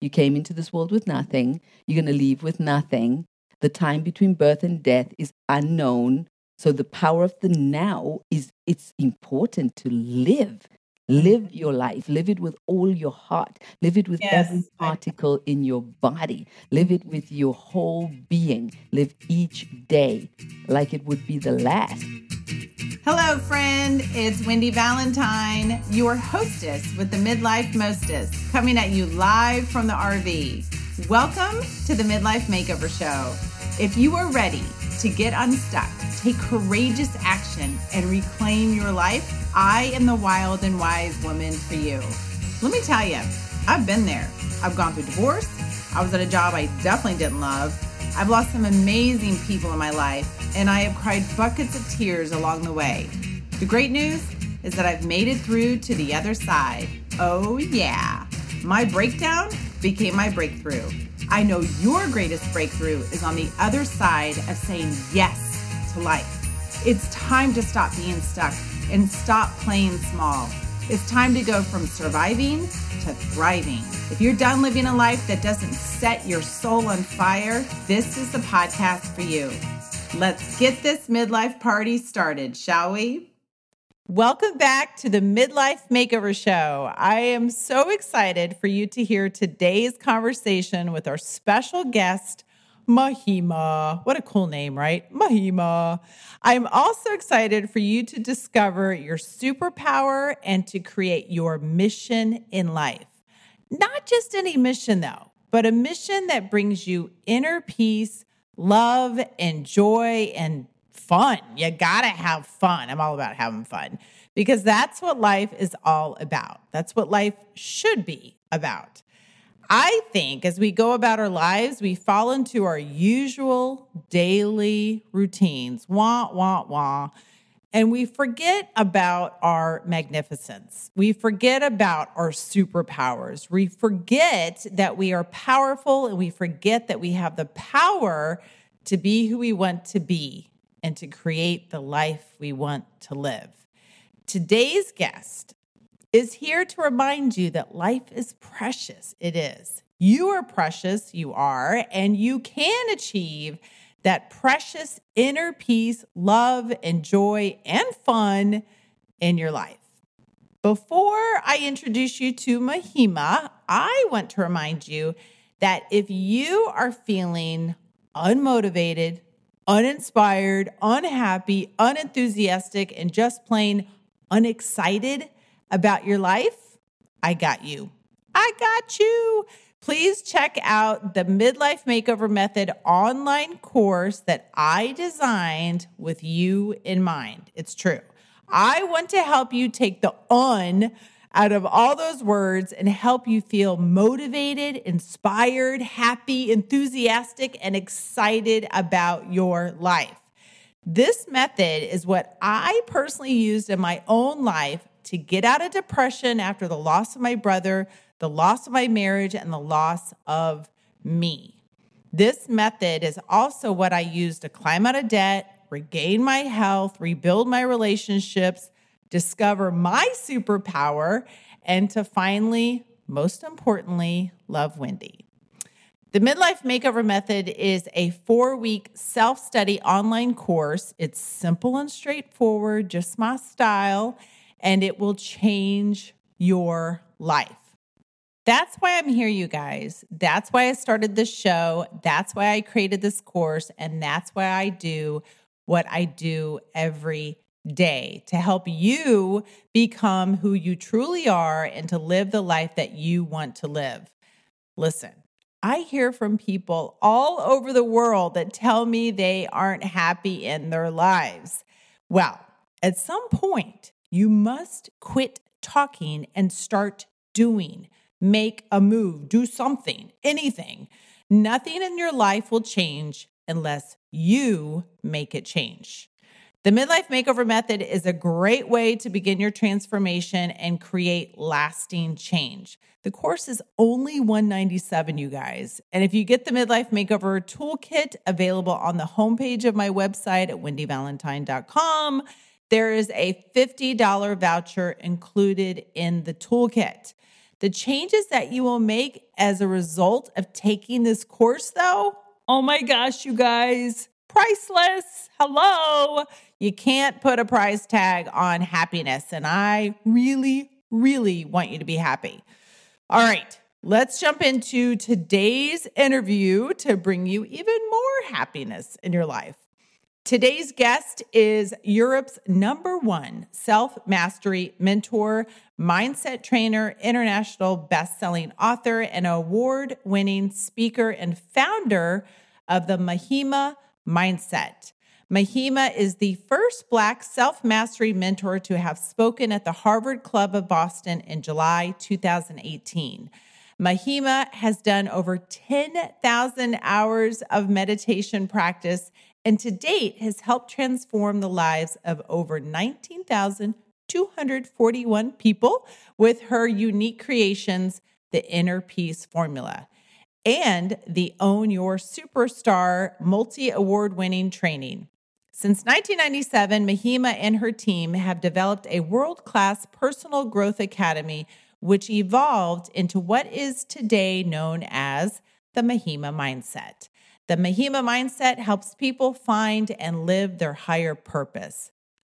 You came into this world with nothing. You're going to leave with nothing. The time between birth and death is unknown. So the power of the now is it's important to live. Live mm-hmm. your life. Live it with all your heart. Live it with Yes. every particle in your body. Live it with your whole being. Live each day like it would be the last. Hello, friend. It's Wendy Valentine, your hostess with the Midlife Mostess, coming at you live from the RV. Welcome to the Midlife Makeover Show. If you are ready to get unstuck, take courageous action, and reclaim your life, I am the wild and wise woman for you. Let me tell you, I've been there. I've gone through divorce. I was at a job I definitely didn't love. I've lost some amazing people in my life, and I have cried buckets of tears along the way. The great news is that I've made it through to the other side. Oh, yeah. My breakdown became my breakthrough. I know your greatest breakthrough is on the other side of saying yes to life. It's time to stop being stuck and stop playing small. It's time to go from surviving to thriving. If you're done living a life that doesn't set your soul on fire, this is the podcast for you. Let's get this midlife party started, shall we? Welcome back to the Midlife Makeover Show. I am so excited for you to hear today's conversation with our special guest, Mahima. What a cool name, right? Mahima. I'm also excited for you to discover your superpower and to create your mission in life. Not just any mission, though, but a mission that brings you inner peace, love, and joy and fun. You gotta have fun. I'm all about having fun because that's what life is all about. That's what life should be about. I think as we go about our lives, we fall into our usual daily routines, wah, wah, wah, and we forget about our magnificence. We forget about our superpowers. We forget that we are powerful and we forget that we have the power to be who we want to be and to create the life we want to live. Today's guest is here to remind you that life is precious. It is. You are precious, you are, and you can achieve that precious inner peace, love, and joy and fun in your life. Before I introduce you to Mahima, I want to remind you that if you are feeling unmotivated, uninspired, unhappy, unenthusiastic, and just plain unexcited about your life, I got you. I got you. Please check out the Midlife Makeover Method online course that I designed with you in mind. It's true. I want to help you take the un out of all those words and help you feel motivated, inspired, happy, enthusiastic, and excited about your life. This method is what I personally used in my own life to get out of depression after the loss of my brother, the loss of my marriage, and the loss of me. This method is also what I use to climb out of debt, regain my health, rebuild my relationships, discover my superpower, and to finally, most importantly, love Wendy. The Midlife Makeover Method is a four week self study online course. It's simple and straightforward, just my style, and it will change your life. That's why I'm here, you guys. That's why I started this show. That's why I created this course. And that's why I do what I do every day to help you become who you truly are and to live the life that you want to live. Listen, I hear from people all over the world that tell me they aren't happy in their lives. Well, at some point, you must quit talking and start doing. Make a move, do something, anything. Nothing in your life will change unless you make it change. The Midlife Makeover Method is a great way to begin your transformation and create lasting change. The course is only 197, you guys. And if you get the Midlife Makeover Toolkit available on the homepage of my website at wendyvalentine.com, there is a $50 voucher included in the toolkit. The changes that you will make as a result of taking this course, though, oh my gosh, you guys, priceless. Hello. You can't put a price tag on happiness. And I really, really want you to be happy. All right, let's jump into today's interview to bring you even more happiness in your life. Today's guest is Europe's number one self mastery mentor, mindset trainer, international best-selling author, and award winning speaker and founder of the Mahima Mindset. Mahima is the first Black self mastery mentor to have spoken at the Harvard Club of Boston in July 2018. Mahima has done over 10,000 hours of meditation practice and to date has helped transform the lives of over 19,241 people with her unique creations, the Inner Peace Formula, and the Own Your Superstar multi award winning training. Since 1997, Mahima and her team have developed a world class personal growth academy, which evolved into what is today known as the Mahima Mindset. The Mahima Mindset helps people find and live their higher purpose.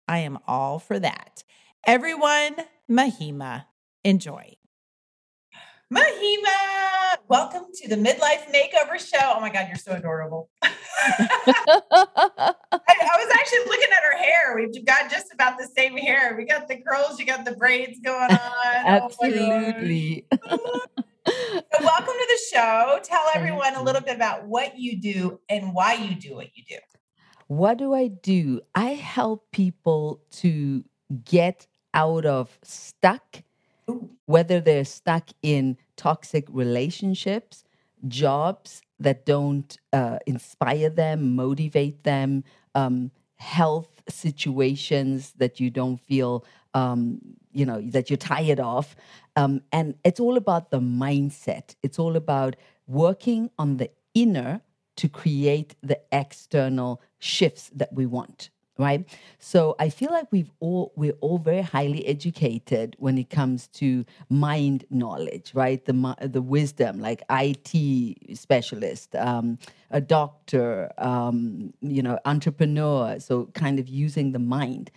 I am all for that. Everyone, Mahima, enjoy. Mahima, welcome to the Midlife Makeover Show. Oh my God, you're so adorable. I, I, was actually looking at her hair. We've got just about the same hair. We got the curls, you got the braids going on. Oh Absolutely. Oh so welcome to the show. Tell everyone a little bit about what you do and why you do what you do. What do I do? I help people to get out of stuck whether they're stuck in toxic relationships, jobs that don't uh, inspire them, motivate them, um, health situations that you don't feel, um, you know, that you're tired of. Um, and it's all about the mindset. It's all about working on the inner to create the external shifts that we want right? So i feel like we've all we're all very highly educated when it comes to mind knowledge right? The the wisdom like it specialist um, a doctor um, you know entrepreneur so kind of using the mind.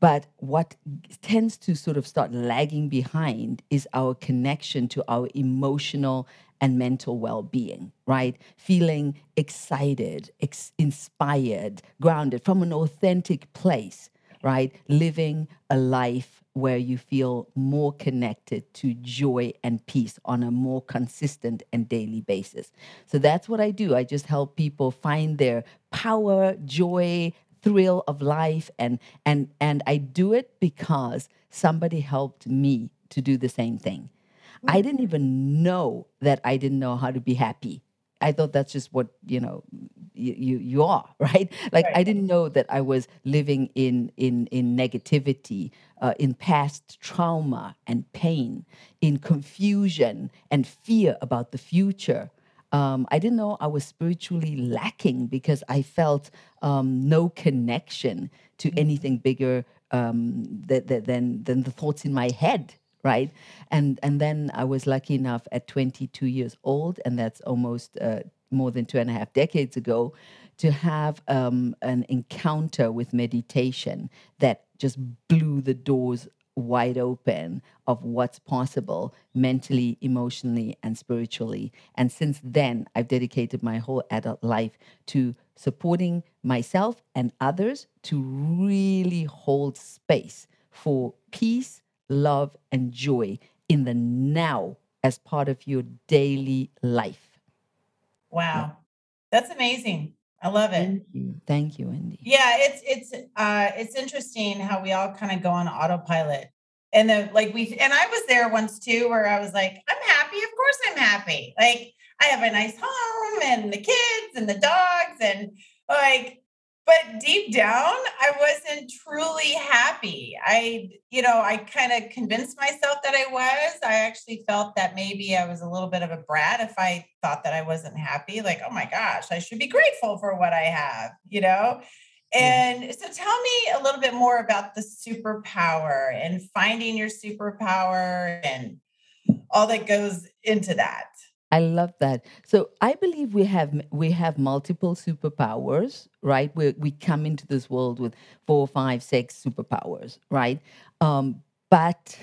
But what tends to sort of start lagging behind is our connection to our emotional and mental well being, right? Feeling excited, ex- inspired, grounded from an authentic place, right? Living a life where you feel more connected to joy and peace on a more consistent and daily basis. So that's what I do. I just help people find their power, joy, thrill of life and and and I do it because somebody helped me to do the same thing. I didn't even know that I didn't know how to be happy. I thought that's just what you know you you, you are right. Like right. I didn't know that I was living in in in negativity, uh, in past trauma and pain, in confusion and fear about the future. Um, I didn't know I was spiritually lacking because I felt um, no connection to anything bigger um, than than the thoughts in my head right? And and then I was lucky enough at 22 years old, and that's almost uh, more than two and a half decades ago, to have um, an encounter with meditation that just blew the doors wide open of what's possible mentally, emotionally, and spiritually. And since then, I've dedicated my whole adult life to supporting myself and others to really hold space for peace love, and joy in the now as part of your daily life. Wow. Yeah. That's amazing. I love it. Thank you. Thank you, Wendy. Yeah, it's it's uh it's interesting how we all kind of go on autopilot. And then like we and I was there once too where I was like, I'm happy. Of course I'm happy. Like I have a nice home and the kids and the dogs and like but deep down i wasn't truly happy. I you know i kind of convinced myself that i was. I actually felt that maybe i was a little bit of a brat if i thought that i wasn't happy like oh my gosh i should be grateful for what i have you know? And so tell me a little bit more about the superpower and finding your superpower and all that goes into that. I love that. So I believe we have we have multiple superpowers, right? We we come into this world with four, five, six superpowers, right? Um, but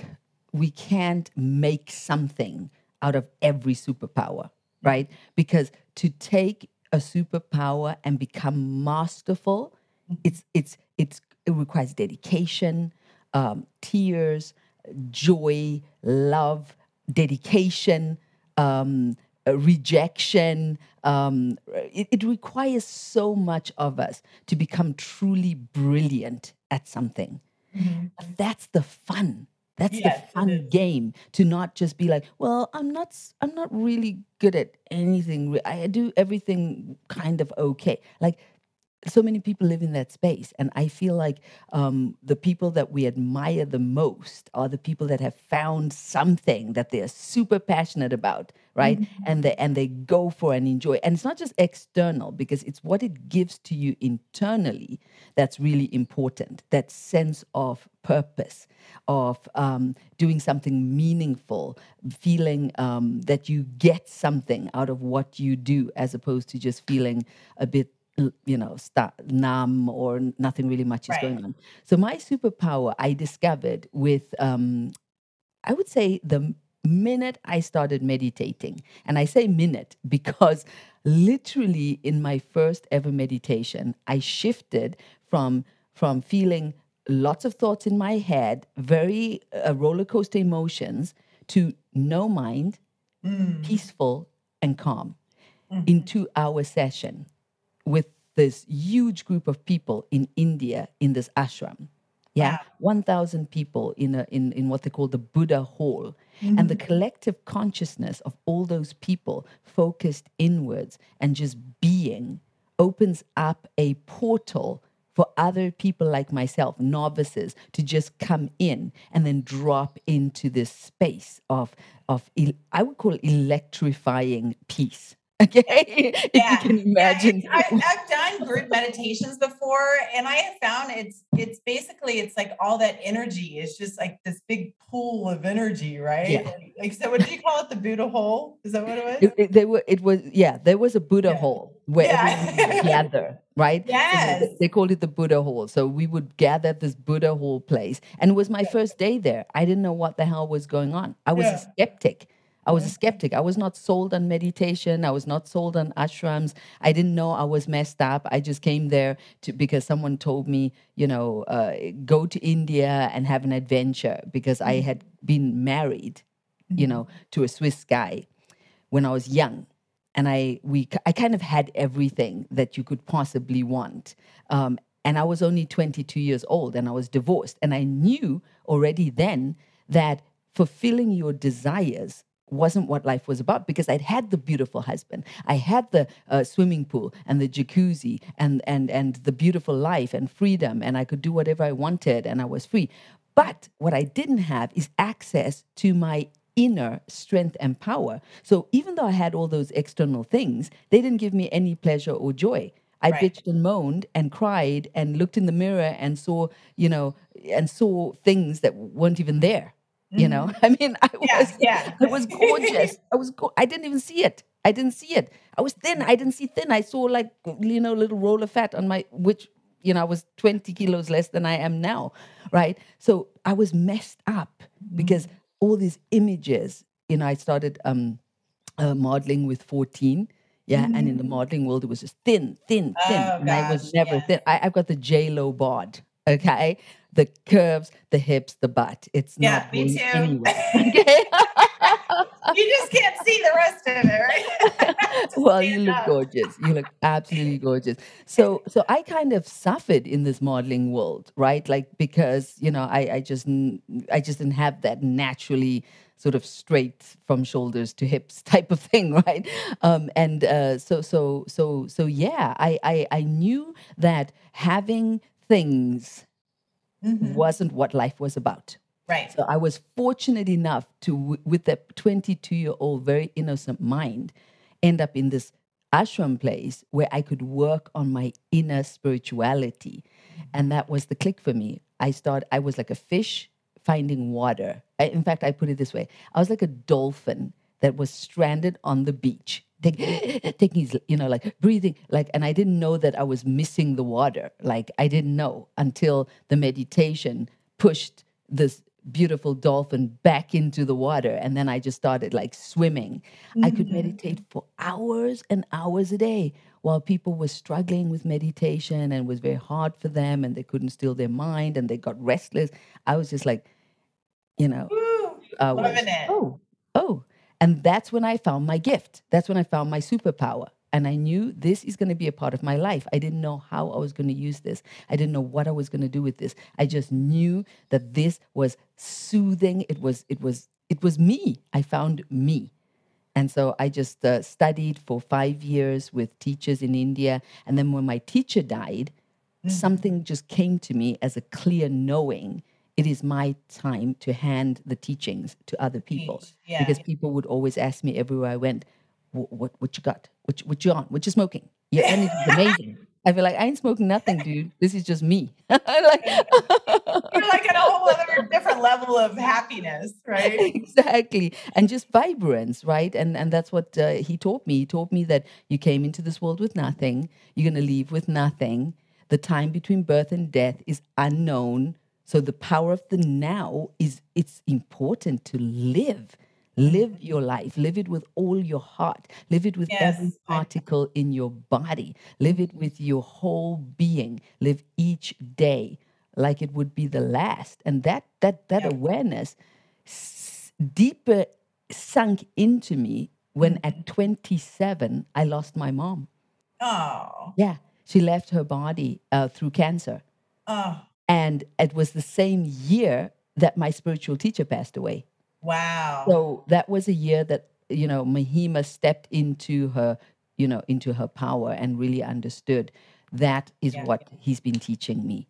we can't make something out of every superpower, right? Because to take a superpower and become masterful, it's it's it's it requires dedication, um, tears, joy, love, dedication um, rejection. Um, it, it requires so much of us to become truly brilliant at something. Mm-hmm. That's the fun. That's yes, the fun game to not just be like, well, I'm not, I'm not really good at anything. I do everything kind of okay. Like so many people live in that space and i feel like um, the people that we admire the most are the people that have found something that they're super passionate about right mm-hmm. and they and they go for and enjoy and it's not just external because it's what it gives to you internally that's really important that sense of purpose of um, doing something meaningful feeling um, that you get something out of what you do as opposed to just feeling a bit you know, start numb or nothing really much is right. going on. So my superpower I discovered with, um, I would say the minute I started meditating, and I say minute because literally in my first ever meditation, I shifted from from feeling lots of thoughts in my head, very uh, roller coaster emotions, to no mind, mm. peaceful and calm mm-hmm. in two hour session with this huge group of people in India in this ashram. Yeah, wow. 1,000 people in, a, in, in what they call the Buddha Hall. Mm-hmm. And the mm-hmm. collective consciousness of all those people focused inwards and just being opens up a portal for other people like myself, novices, to just come in and then drop into this space of, of I would call electrifying peace. Okay, if you can imagine. Yeah, I, have done group meditations before, and I have found it's it's basically it's like all that energy is just like this big pool of energy, right? Yeah. Like so, what do you call it? The Buddha Hall? Is that what it was? It, it, they were. It was yeah. There was a Buddha yeah. Hall where yeah. everyone gather, right? Yes. So they, they, called it the Buddha Hall. So we would gather at this Buddha Hall place, and it was my first day there. I didn't know what the hell was going on. I was a skeptic. I was a skeptic. I was not sold on meditation. I was not sold on ashrams. I didn't know I was messed up. I just came there to because someone told me, you know, uh, go to India and have an adventure because I had been married, you know, to a Swiss guy when I was young. And I we I kind of had everything that you could possibly want. Um, and I was only 22 years old and I was divorced. And I knew already then that fulfilling your desires wasn't what life was about because I'd had the beautiful husband, I had the uh, swimming pool and the jacuzzi and and and the beautiful life and freedom, and I could do whatever I wanted, and I was free. But what I didn't have is access to my inner strength and power. So even though I had all those external things, they didn't give me any pleasure or joy. I right. bitched and moaned and cried and looked in the mirror and saw, you know, and saw things that weren't even there. You know, mm-hmm. I mean, I yeah, was, yeah. I was gorgeous. I was, go- I didn't even see it. I didn't see it. I was thin. I didn't see thin. I saw like, you know, little roll of fat on my, which, you know, I was 20 kilos less than I am now. Right. So I was messed up because mm-hmm. all these images, you know, I started um, uh, modeling with 14. Yeah, mm-hmm. and in the mm-hmm. modeling world, it was just thin, thin, thin. Oh, and gosh, I was never yeah. thin. I, have got the J Lo bod. Okay, the curves, the hips, the butt. It's yeah, not me too. Anywhere. Okay. you just can't see the rest of it, right? well, you look up. gorgeous. You look absolutely gorgeous. So, so I kind of suffered in this modeling world, right? Like because you know, I, I just, I just didn't have that naturally sort of straight from shoulders to hips type of thing, right? Um, and uh, so, so, so, so, yeah, I, I, I knew that having things mm-hmm. wasn't what life was about. Right. So I was fortunate enough to, with that 22 year old, very innocent mind, end up in this ashram place where I could work on my inner spirituality. And that was the click for me. I started, I was like a fish finding water. I, in fact, I put it this way I was like a dolphin that was stranded on the beach. Take, taking his, you know, like breathing, like, and I didn't know that I was missing the water. Like, I didn't know until the meditation pushed this beautiful dolphin back into the water. And then I just started like swimming. I could Mhm. meditate for hours and hours a day while people were struggling with meditation and it was very hard for them and they couldn't still their mind and they got restless. I was just like, you know, I was, oh, oh. And that's when I found my gift. That's when I found my superpower. And I knew this is going to be a part of my life. I didn't know how I was going to use this. I didn't know what I was going to do with this. I just knew that this was soothing. It was, it was, it was me. I found me. And so I just uh, studied for five years with teachers in India. And then when my teacher died, Mhm. something just came to me as a clear knowing it is my time to hand the teachings to other people. Yeah. Because people would always ask me everywhere I went, "Wh- what, what you got? What, you- what you on? What you smoking? Your energy is amazing. I feel like I ain't smoking nothing, dude. This is just me. like, You're like at a whole other different level of happiness, right? exactly and just vibrance right and and that's what uh, he taught me he taught me that you came into this world with nothing you're going to leave with nothing the time between birth and death is unknown so the power of the now is it's important to live live your life live it with all your heart live it with every Yes, I- particle in your body live it with your whole being live each day like it would be the last. And that that that Yeah. awareness s- deeper sunk into me when at 27 I lost my mom. Oh, Yeah, she left her body uh, through cancer, oh, and it was the same year that my spiritual teacher passed away. wow. So that was a year that you know Mahima stepped into her, you know, into her power and really understood that is Yeah. what he's been teaching me.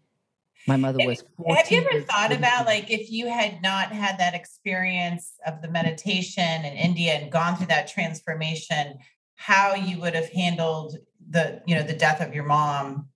My mother was. Have you ever thought about like if you had not had that experience of the meditation in India and gone through that transformation, how you would have handled the, you know, the death of your mom,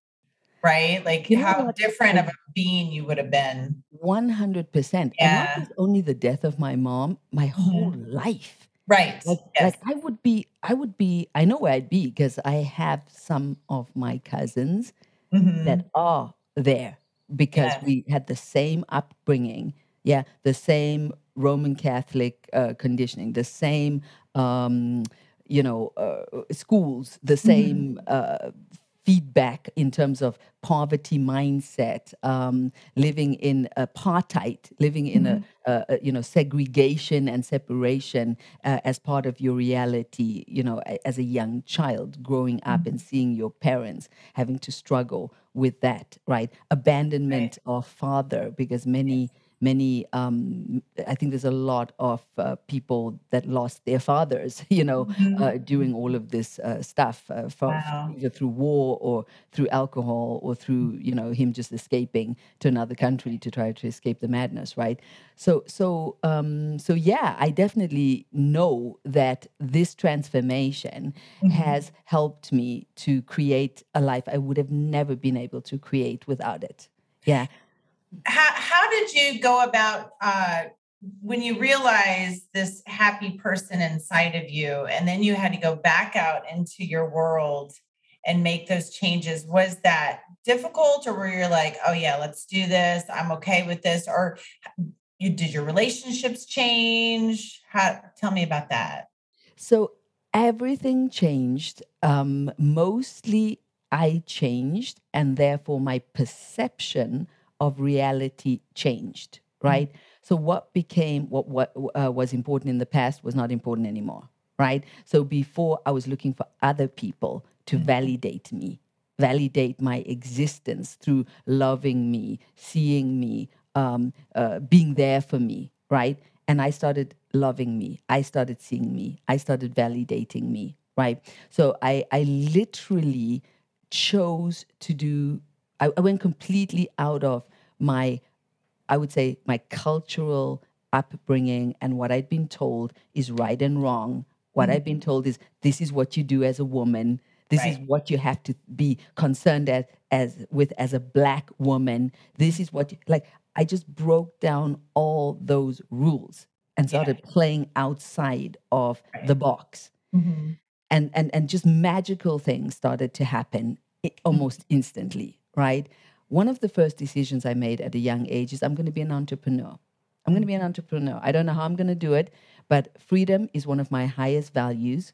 right? Like You how different of a being you would have been. One hundred percent, and Yeah. not just only the death of my mom, my whole life. Right. Like, yes. like I would be, I would be. I know where I'd be because I have some of my cousins Mhm. that are there because Yes. we had the same upbringing. Yeah, the same Roman Catholic uh, conditioning, the same, um, you know, uh, schools, the same uh, feedback in terms of poverty mindset, um, living in apartheid, living in a, a, a, you know segregation and separation uh, as part of your reality. You know, as a young child growing up and seeing your parents having to struggle with that, right? Abandonment of father, because many many um, i think there's a lot of uh, people that lost their fathers you know uh, during all of this uh, stuff uh, from Wow. either through war or through alcohol or through you know him just escaping to another country to try to escape the madness right? So so um so yeah i definitely know that this transformation has helped me to create a life i would have never been able to create without it. Yeah how, how did you go about uh, when you realized this happy person inside of you and then you had to go back out into your world and make those changes? Was that difficult or were you like oh yeah let's do this. I'm okay with this or you did your relationships change? How tell me about that. So everything changed. Um, mostly I changed, and therefore my perception of reality changed. Right. So what became what what uh, was important in the past was not important anymore. Right. So before I was looking for other people to validate me, validate my existence through loving me, seeing me, um, uh, being there for me, right? And I started loving me. I started seeing me. I started validating me, right? So I, I literally chose to do, I, I went completely out of my, I would say, my cultural upbringing and what I'd been told is right and wrong. What I've been told is this is what you do as a woman. This is what you have to be concerned as, as with as a black woman. This is what you, like I just broke down all those rules and started playing outside of Right. the box. Mhm. And, and, and just magical things started to happen almost instantly, right? One of the first decisions I made at a young age is I'm going to be an entrepreneur. I'm going to be an entrepreneur. I don't know how I'm going to do it, but freedom is one of my highest values.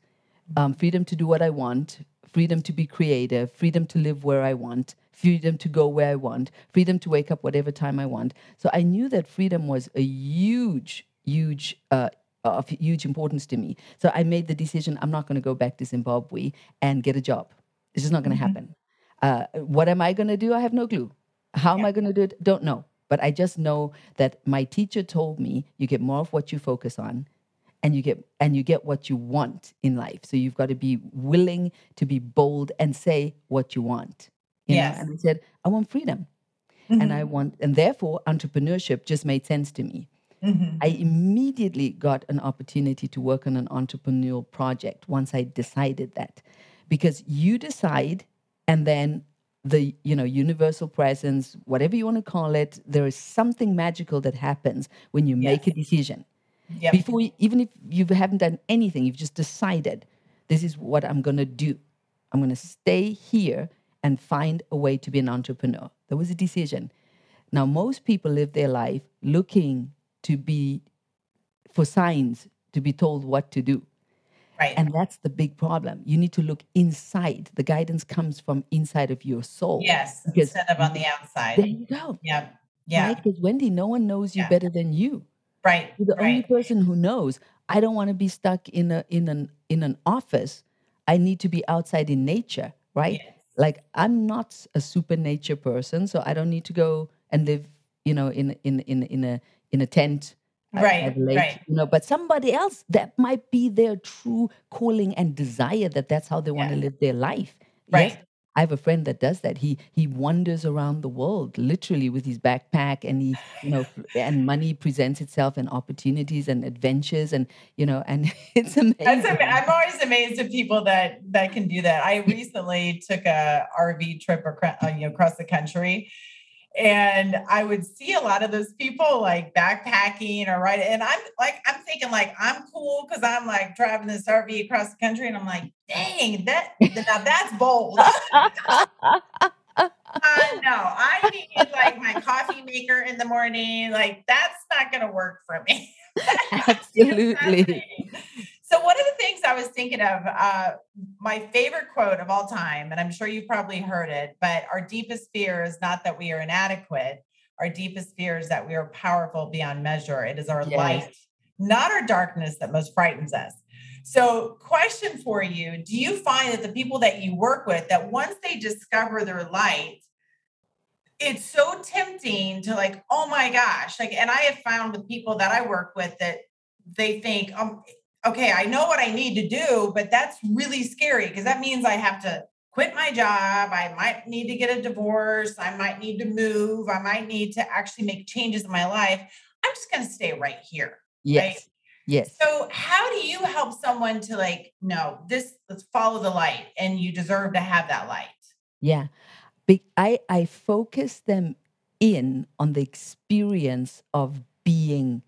Um, freedom to do what I want, freedom to be creative, freedom to live where I want, freedom to go where I want, freedom to wake up whatever time I want. So I knew that freedom was a huge, huge, uh, of huge importance to me. So I made the decision I'm not going to go back to Zimbabwe and get a job. It's just not going to happen. Uh, what am I going to do? I have no clue. How am I going to do it? Don't know. But I just know that my teacher told me you get more of what you focus on and you get and you get what you want in life. So you've got to be willing to be bold and say what you want. You know? And I said, I want freedom. And I want and therefore entrepreneurship just made sense to me. Mhm. I immediately got an opportunity to work on an entrepreneurial project once I decided that. Because you decide and then the you know universal presence whatever you want to call it there is something magical that happens when you make a decision. Yep. before you, even if you haven't done anything you've just decided this is what i'm going to do. I'm going to stay here and find a way to be an entrepreneur. There was a decision. Now most people live their life looking to be for signs to be told what to do Right. and that's the big problem you need to look inside the guidance comes from inside of your soul yes. Instead of on the outside. there you go Yeah. Yeah. right because wendy no one knows you Yeah. better than you Right. you're the only person who knows i don't want to be stuck in a in an in an office i need to be outside in nature right Yes. like i'm not a super nature person so i don't need to go and live you know in in in in a in a tent Right, at a lake, right. you know but somebody else that might be their true calling and desire that that's how they want to live their life Right. yes I have a friend that does that. He he wanders around the world literally with his backpack, and he you know and money presents itself and opportunities and adventures, and you know, and it's amazing. That's ama- I'm always amazed at people that that can do that. I recently took a RV trip across, uh, you know, across the country, and I would see a lot of those people like backpacking or right. And I'm like, I'm thinking like I'm cool because I'm like driving this RV across the country, and I'm like, dang, that now that's bold. Uh, no, I need like my coffee maker in the morning. Like that's not going to work for me. Absolutely. So one of the things I was thinking of, uh, my favorite quote of all time, and I'm sure you've probably heard it, but our deepest fear is not that we are inadequate. Our deepest fear is that we are powerful beyond measure. It is our Yes. light, not our darkness, that most frightens us. So, question for you Do you find that the people that you work with, that once they discover their light, it's so tempting to like, oh my gosh. Like, and I have found with people that I work with that they think, um, okay, I know what I need to do, but that's really scary because that means I have to quit my job. I might need to get a divorce. I might need to move. I might need to actually make changes in my life. I'm just going to stay right here. Yes. Yes. So, how do you help someone to like, no, this, let's follow the light and you deserve to have that light? Yeah. Be- I, I focus them in on the experience of being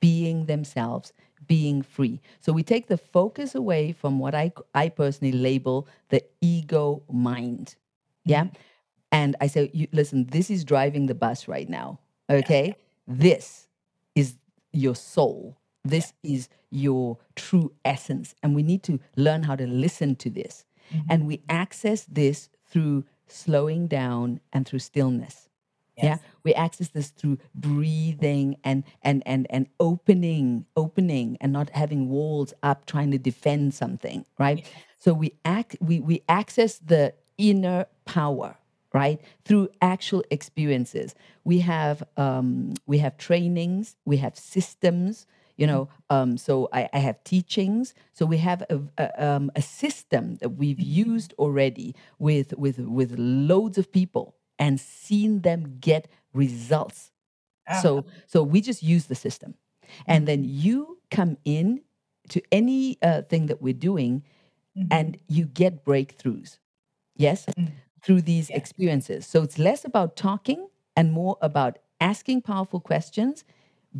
being themselves, being free. So we take the focus away from what I I personally label the ego mind. Yeah. Mm-hmm. And I say, you, listen, this is driving the bus right now. Okay. This is your soul. This is your true essence. And we need to learn how to listen to this. Mm-hmm. And we access this through slowing down and through stillness. Yeah. We access this through breathing and and and and opening, opening and not having walls up trying to defend something, right? So we act we we access the inner power right through actual experiences. We have um, we have trainings we have systems you know um, so I, I have teachings. So we have a, a, um, a system that we've used already with with with loads of people and seen them get results Ah, so so we just use the system and then you come in to any uh, thing that we're doing mhm. and you get breakthroughs yes Mm. through these Yeah. experiences so it's less about talking and more about asking powerful questions,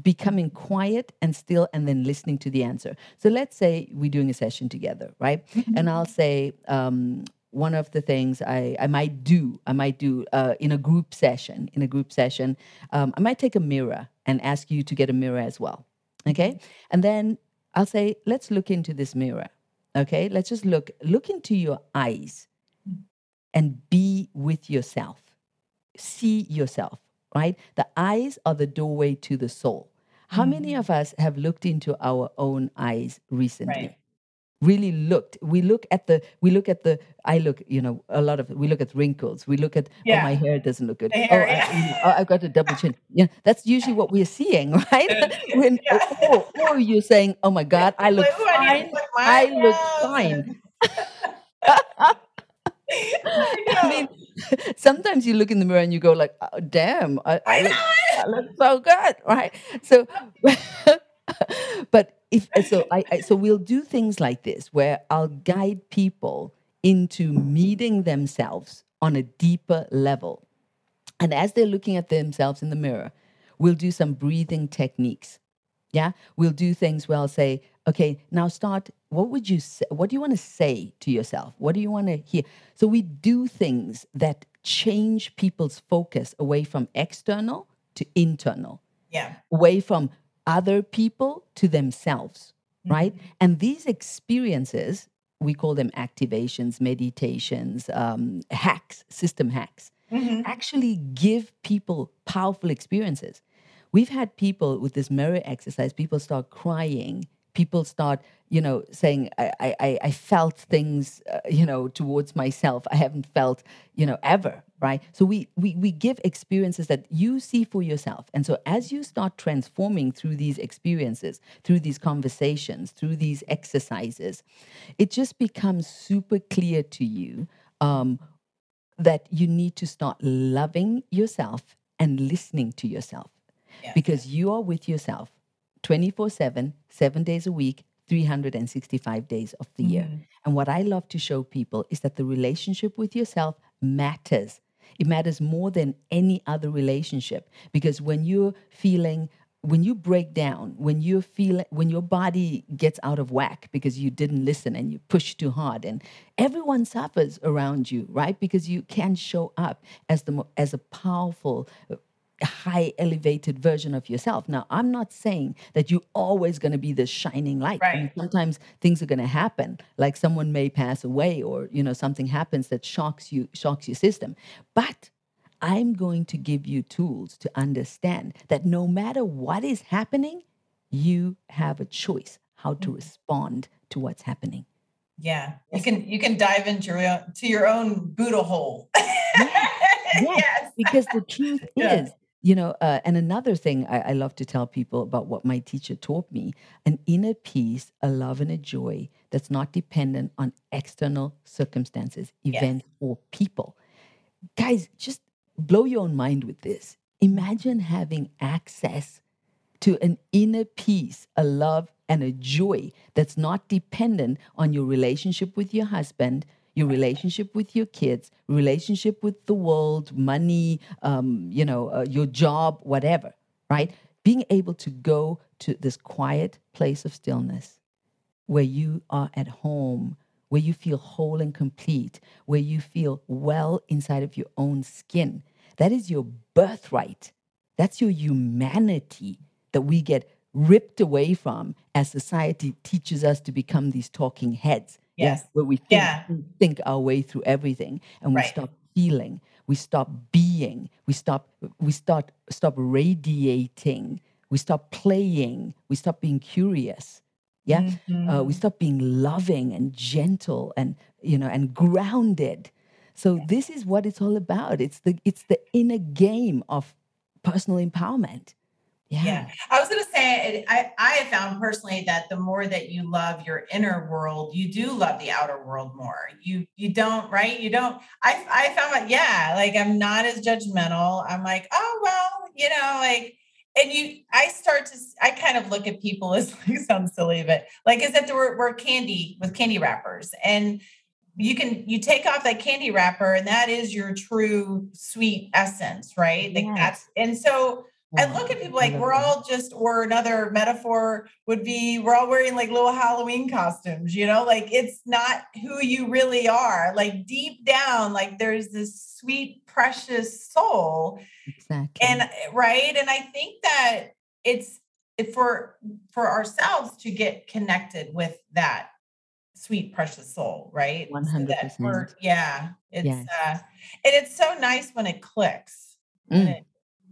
becoming quiet and still, and then listening to the answer. So let's say we're doing a session together, right? Mm-hmm. And I'll say, um, one of the things I, I might do, I might do uh, in a group session, in a group session, um, I might take a mirror and ask you to get a mirror as well. Okay. And then I'll say, let's look into this mirror. Okay. Let's just look, look into your eyes and be with yourself. See yourself, right? The eyes are the doorway to the soul. How many of us have looked into our own eyes recently? Right. Really looked. We look at the, we look at the, I look, you know, a lot of, we look at wrinkles. We look at, oh, my hair doesn't look good. Oh, hair, I, you know, oh, i've got a double chin. Yeah, that's usually what we're seeing, right? when, Yeah. or, or you're saying, oh my God, I look Like, "Ooh, I fine. pluck I look fine. I I mean, sometimes you look in the mirror and you go like, oh, damn, I, I, I look, know. I look so good, right? So, oh. but if so, I, I so we'll do things like this where I'll guide people into meeting themselves on a deeper level, and as they're looking at themselves in the mirror, we'll do some breathing techniques. Yeah, we'll do things where I'll say, okay, now start. What would you say? What do you want to say to yourself? What do you want to hear? So we do things that change people's focus away from external to internal, Yeah. away from other people to themselves, right? And these experiences, we call them activations, meditations, um, hacks, system hacks Mhm. actually give people powerful experiences. We've had people with this mirror exercise, people start crying. People start, you know, saying, I, I, I- felt things, uh, you know, towards myself. I haven't felt, you know, ever, right? So we, we, we give experiences that you see for yourself. And so as you start transforming through these experiences, through these conversations, through these exercises, it just becomes super clear to you um, that you need to start loving yourself and listening to yourself Yeah. because you are with yourself 24 7, seven days a week, 365 days of the year. Mm-hmm. And what I love to show people is that the relationship with yourself matters. It matters more than any other relationship because when you're feeling when you break down, when you feel when your body gets out of whack because you didn't listen and you push too hard and everyone suffers around you, right? Because you can show up as the as a powerful high elevated version of yourself. Now, I'm not saying that you're always going to be this shining light. I mean, Right. sometimes things are going to happen, like someone may pass away or, you know, something happens that shocks you, shocks your system. But I'm going to give you tools to understand that no matter what is happening, you have a choice how to mm-hmm. respond to what's happening. Yeah. You can you can dive into your own, to your own Buddha hole. yes. because the truth Yeah. is you know uh, and another thing I, I love to tell people about what my teacher taught me an inner peace a love and a joy that's not dependent on external circumstances Yes. events or people guys just blow your own mind with this imagine having access to an inner peace, a love, and a joy that's not dependent on your relationship with your husband, your relationship with your kids, relationship with the world, money, um, you know, uh, your job, whatever, right? Being able to go to this quiet place of stillness where you are at home, where you feel whole and complete, where you feel well inside of your own skin. That is your birthright. That's your humanity that we get ripped away from as society teaches us to become these talking heads. Yeah, Yes. Where we think, Yeah. think our way through everything and we Right. stop feeling, we stop being, we stop we start stop radiating, we stop playing, we stop being curious. Yeah. Uh, Mm-hmm. we stop being loving and gentle and you know and grounded. So this is what it's all about. It's the it's the inner game of personal empowerment. Yeah. Yeah. I was going to say, I, I have found personally that the more that you love your inner world, you do love the outer world more. You, you don't, right? You don't, I, I found that, yeah, like I'm not as judgmental. I'm like, oh, well, you know, like, and you, I start to, I kind of look at people as like, sounds silly, but like as if they were, were candy with candy wrappers. And you can, you take off that candy wrapper and that is your true sweet essence, right? Like Yes. that's, and so, I look at people like we're all just, or another metaphor would be we're all wearing like little Halloween costumes, you know, like it's not who you really are. Like deep down, like there's this sweet, precious soul. Exactly. And right. And I think that it's for for ourselves to get connected with that sweet precious soul right 100% so yeah it's yes. uh and it's so nice when it clicks mm.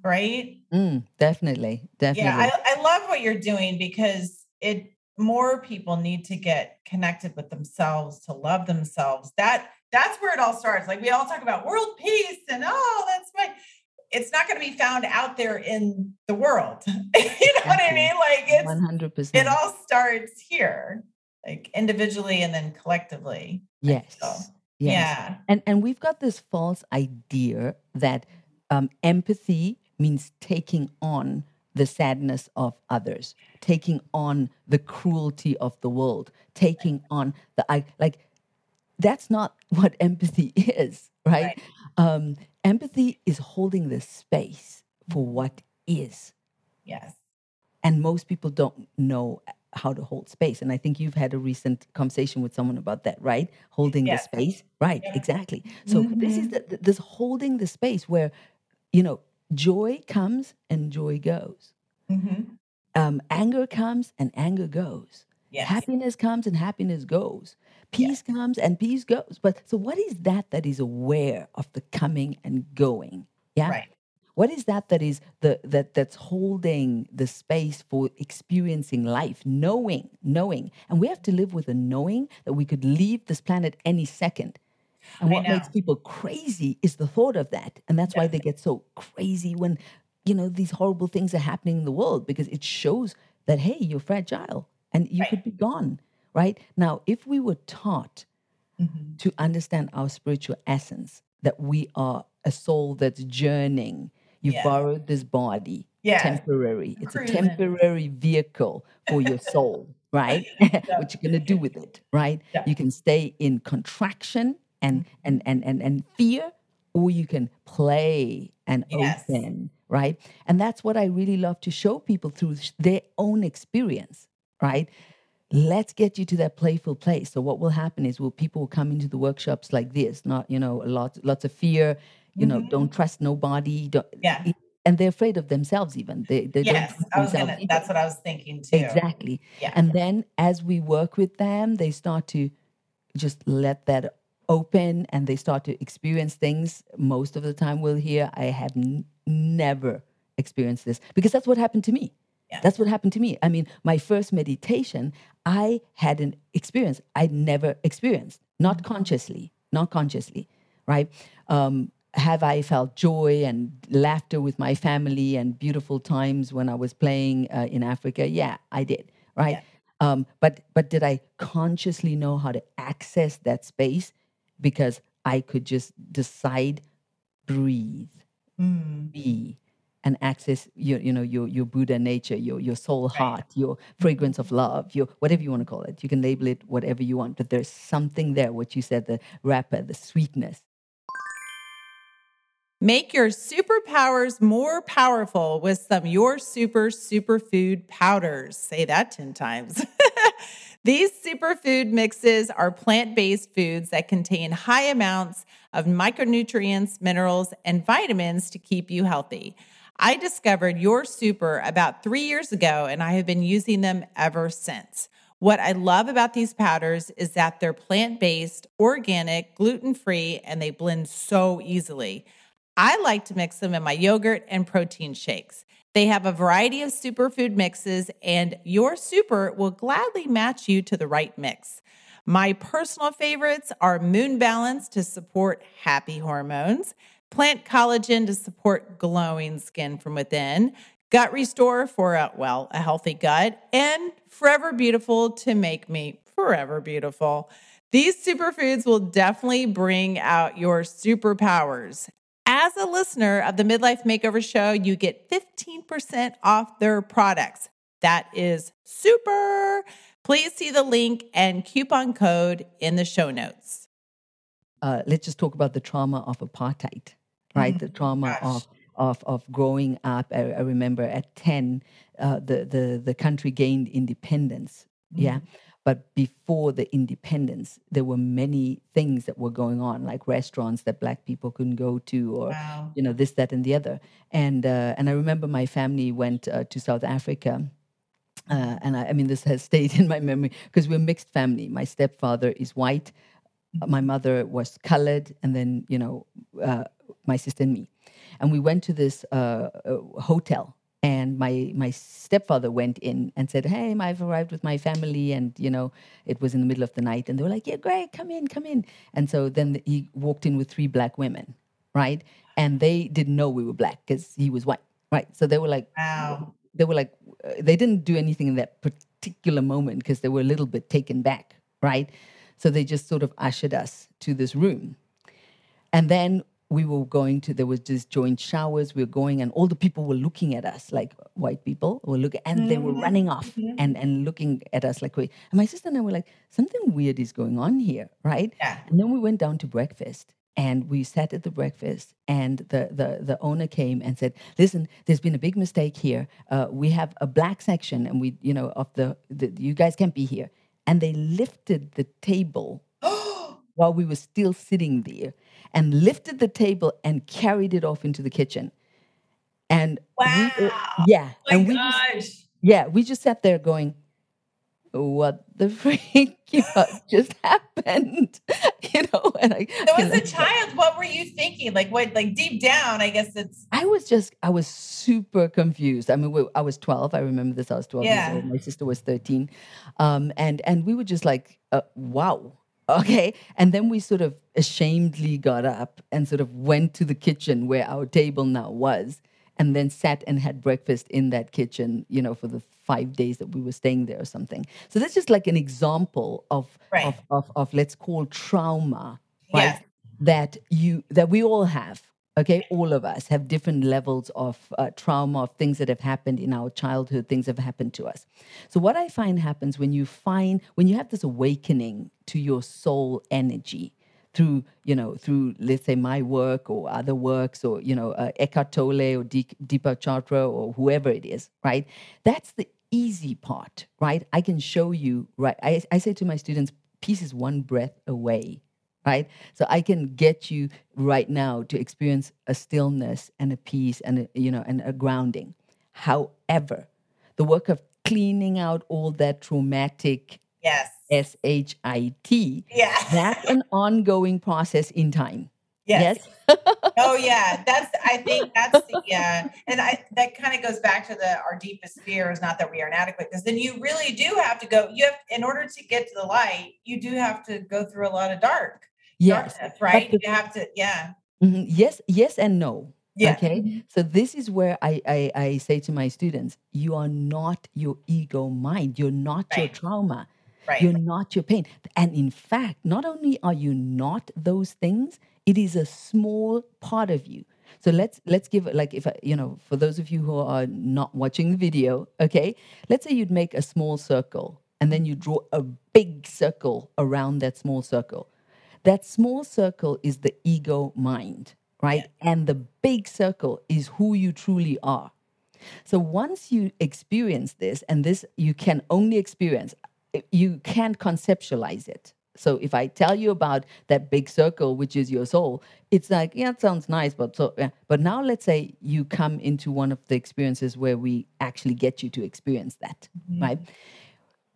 Right mm, definitely definitely yeah I, I love what you're doing because it more people need to get connected with themselves to love themselves that that's where it all starts like we all talk about world peace and oh that's right it's not going to be found out there in the world. you know exactly. what I mean? Like it's 100%. It all starts here, like individually and then collectively. Yes. So, yes. Yeah. And and we've got this false idea that um, empathy means taking on the sadness of others, taking on the cruelty of the world, taking on the I like that's not what empathy is, right? right. Um, empathy is holding the space for what is. Yes. And most people don't know how to hold space. And I think you've had a recent conversation with someone about that, right? Holding yes. the space. Right, yeah. exactly. So mm-hmm. this is the, this holding the space where, you know, joy comes and joy goes. Mm-hmm. Um, anger comes and anger goes. Yes. Happiness comes and happiness goes. Peace yeah. comes and peace goes. But so what is that that is aware of the coming and going? Yeah. Right. What is that that is the that that's holding the space for experiencing life, knowing, knowing. And we have to live with a knowing that we could leave this planet any second. And what makes people crazy is the thought of that. And that's why they get so crazy when, you know, these horrible things are happening in the world because it shows that, hey, you're fragile and you right. could be gone right? Now, if we were taught mm-hmm. to understand our spiritual essence, that we are a soul that's journeying, you yeah. borrowed this body, yeah. temporary. It's a temporary vehicle for your soul, right? what you're gonna do with it, right? Yeah. You can stay in contraction and mm-hmm. and and and and fear, or you can play and yes. open, right? And that's what I really love to show people through their own experience, right? let's get you to that playful place so what will happen is will people will come into the workshops like this not you know lots lots of fear you mm-hmm. know don't trust nobody don't yeah and they're afraid of themselves even they, they yes I was gonna, that's what i was thinking too exactly yeah. and then as we work with them they start to just let that open and they start to experience things most of the time we'll hear i have n- never experienced this because that's what happened to me yeah. That's what happened to me. I mean, my first meditation, I had an experience I'd never experienced, not consciously, not consciously, right? Um, have I felt joy and laughter with my family and beautiful times when I was playing uh, in Africa? Yeah, I did, right? Yeah. Um, but but did I consciously know how to access that space? Because I could just decide, breathe, mm. be, and access your you know your your buddha nature your your soul heart your fragrance of love your whatever you want to call it you can label it whatever you want but there's something there what you said the wrapper the sweetness Make your superpowers more powerful with some Your Super Superfood powders. Say that 10 times. These superfood mixes are plant based foods that contain high amounts of micronutrients, minerals, and vitamins to keep you healthy. I discovered Your Super about three years ago, and I have been using them ever since. What I love about these powders is that they're plant based, organic, gluten free, and they blend so easily. I like to mix them in my yogurt and protein shakes. They have a variety of superfood mixes, and your super will gladly match you to the right mix. My personal favorites are Moon Balance to support happy hormones, plant collagen to support glowing skin from within, gut restore for a well, a healthy gut, and forever beautiful to make me forever beautiful. These superfoods will definitely bring out your superpowers. As a listener of the Midlife Makeover Show, you get 15% off their products. That is super. Please see the link and coupon code in the show notes. Uh, let's just talk about the trauma of apartheid right? Mm-hmm. The trauma Gosh. of of of growing up. I, I remember at ten, uh, the the the country gained independence. Yeah. But before the independence, there were many things that were going on, like restaurants that black people couldn't go to, or Wow. you know this, that, and the other. And uh, and I remember my family went uh, to South Africa, uh, and I, I mean this has stayed in my memory because we're a mixed family. My stepfather is white, uh, my mother was colored, and then you know uh, my sister and me, and we went to this uh, uh, hotel. And my my stepfather went in and said, "Hey, I've arrived with my family, and you know it was in the middle of the night." And they were like, "Yeah, great, come in, come in." And so then he walked in with three black women, right? And they didn't know we were black because he was white, right? So they were like, Wow. they were like uh, they didn't do anything in that particular moment because they were a little bit taken back right so they just sort of ushered us to this room and then we were going to there was just joint showers we were going and all the people were looking at us like white people were looking and they were running off and and looking at us like we and my sister and i were like something weird is going on here right Yeah. and then we went down to breakfast and we sat at the breakfast and the, the, the owner came and said, listen, there's been a big mistake here. Uh, we have a black section and we, you know, of the, the, you guys can't be here. And they lifted the table while we were still sitting there and lifted the table and carried it off into the kitchen. And we, uh, yeah, My and we just, yeah, we just sat there going, what the freak you know, just happened? you know, and I, So as a child, what were you thinking? Like what like deep down, I guess it's I was just, I was super confused. I mean, we, I was 12. I remember this. I was 12 Yeah. years old. My sister was 13. Um, and, and we were just like, uh, wow. Okay. And then we sort of ashamedly got up and sort of went to the kitchen where our table now was and then sat and had breakfast in that kitchen, you know, for the five days that we were staying there or something. So that's just like an example of, Right. of, of, of let's call trauma, right? Yes. that you that we all have okay all of us have different levels of uh, trauma of things that have happened in our childhood things have happened to us. So what i find happens when you find when you have this awakening to your soul energy through you know through let's say my work or other works or you know uh, Eckhart Tolle or Deep, Deepak Chopra or whoever it is right? That's the easy part right? I can show you right? I, I say to my students peace is one breath away right so i can get you right now to experience a stillness and a peace and a, you know and a grounding however the work of cleaning out all that traumatic Yes. s-h-i-t Yeah. that's an ongoing process in time Yes. yes Oh yeah. That's I think that's the yeah. And I that kind of goes back to the our deepest fear is not that we are inadequate. Because then you really do have to go, you have in order to get to the light, you do have to go through a lot of dark. Yes Darkness, right? the- You have to, yeah. Mhm. yes yes and no Yeah. Okay. So this is where I, I I say to my students, you are not your ego mind. You're not your trauma. Right. You're not your pain. And in fact, not only are you not those things, it is a small part of you. So let's let's give it like if I, you know, for those of you who are not watching the video, okay, let's say you'd make a small circle and then you draw a big circle around that small circle. That small circle is the ego mind, right? And the big circle is who you truly are. So once you experience this, and this you can only experience, you can't conceptualize it. So if I tell you about that big circle, which is your soul, it's like, yeah, it sounds nice, but so yeah. But now let's say you come into one of the experiences where we actually get you to experience that, mm-hmm. right?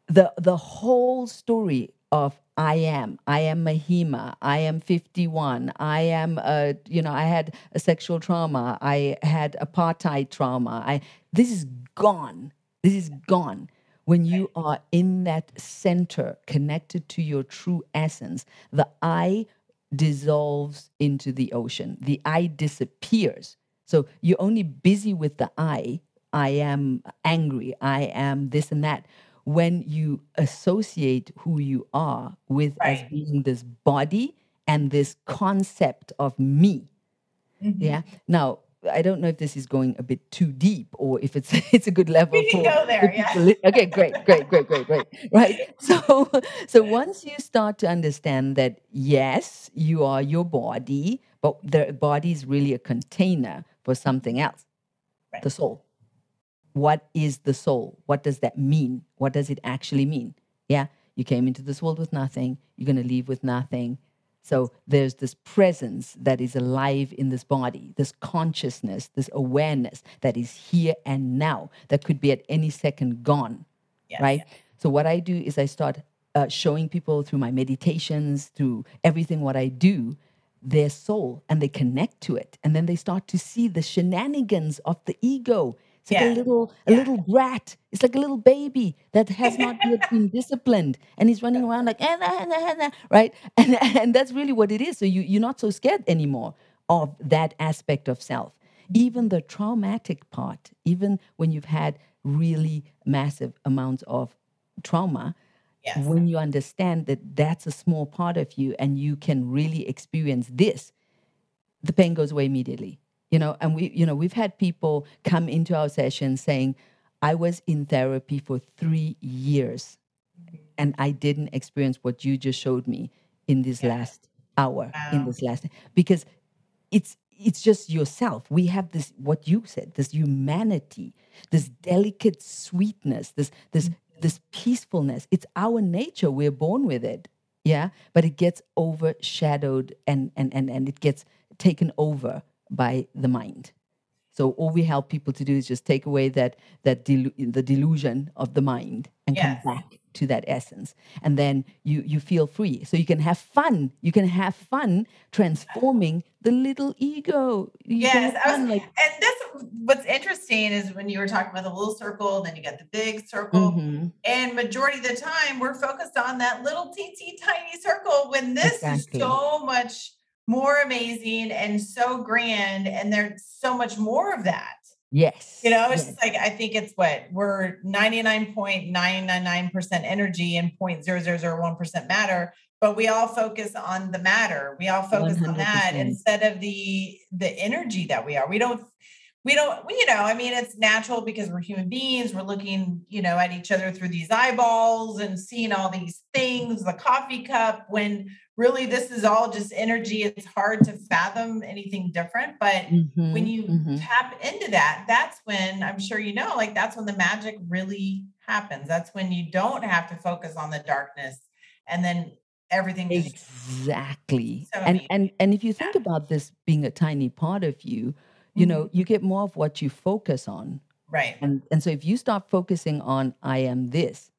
the the whole story of I am, I am Mahima, I am 51, I am, uh, you know, I had a sexual trauma, I had apartheid trauma. I this is gone. This is gone. When you are in that center, connected to your true essence, the I dissolves into the ocean. The I disappears. So you're only busy with the I. I am angry. I am this and that. When you associate who you are with as being this body and this concept of me. Mhm. Yeah. Now, I don't know if this is going a bit too deep or if it's it's a good level We can for go there, the yeah. Okay, great, great, great, great, great. Right. So so once you start to understand that yes, you are your body, but the body is really a container for something else Right. the soul. What is the soul? What does that mean? What does it actually mean? Yeah, you came into this world with nothing, you're going to leave with nothing. So there's this presence that is alive in this body, this consciousness, this awareness that is here and now that could be at any second gone Yes. right? So what I do is I start uh, showing people through my meditations, through everything what I do, their soul, and they connect to it, and then they start to see the shenanigans of the ego. It's like Yeah. a little a Yeah. little brat. It's like a little baby that has not yet been disciplined, and he's running around like "Eh, nah, nah, nah," right, and and that's really what it is. So you you're not so scared anymore of that aspect of self. Even the traumatic part, even when you've had really massive amounts of trauma, Yes. when you understand that that's a small part of you and you can really experience this, the pain goes away immediately. You know, and we, you know, we've had people come into our session saying, I was in therapy for three years and I didn't experience what you just showed me in this last hour, in this last because it's it's just yourself. We have this what you said, this humanity, this delicate sweetness, this this mm-hmm. this peacefulness. It's our nature. We're born with it. Yeah. But it gets overshadowed and and and, and it gets taken over by the mind. So all we help people to do is just take away that that delu- the delusion of the mind and Yes. come back to that essence, and then you you feel free. So you can have fun. You can have fun transforming the little ego. You Yes, was, fun, like and that's what's interesting is when you were talking about the little circle, then you got the big circle, Mhm. and majority of the time we're focused on that little teensy tiny circle when this Exactly. is so much more amazing and so grand, and there's so much more of that. yes, You know, it's yes. just like I think it's what we're 99.999% energy and 0.0001% matter, but we all focus on the matter. We all focus on that instead of the the energy that we are. We don't we don't we, you know, I mean it's natural because we're human beings. We're looking, you know, at each other through these eyeballs and seeing all these things, the coffee cup when really this is all just energy. It's hard to fathom anything different, but when Mhm, you mhm. tap into that, that's when I'm sure you know, like that's when the magic really happens. That's when you don't have to focus on the darkness and then everything Exactly. So and and and if you think about this being a tiny part of you, you know, you get more of what you focus on. right. And and so if you start focusing on I am this,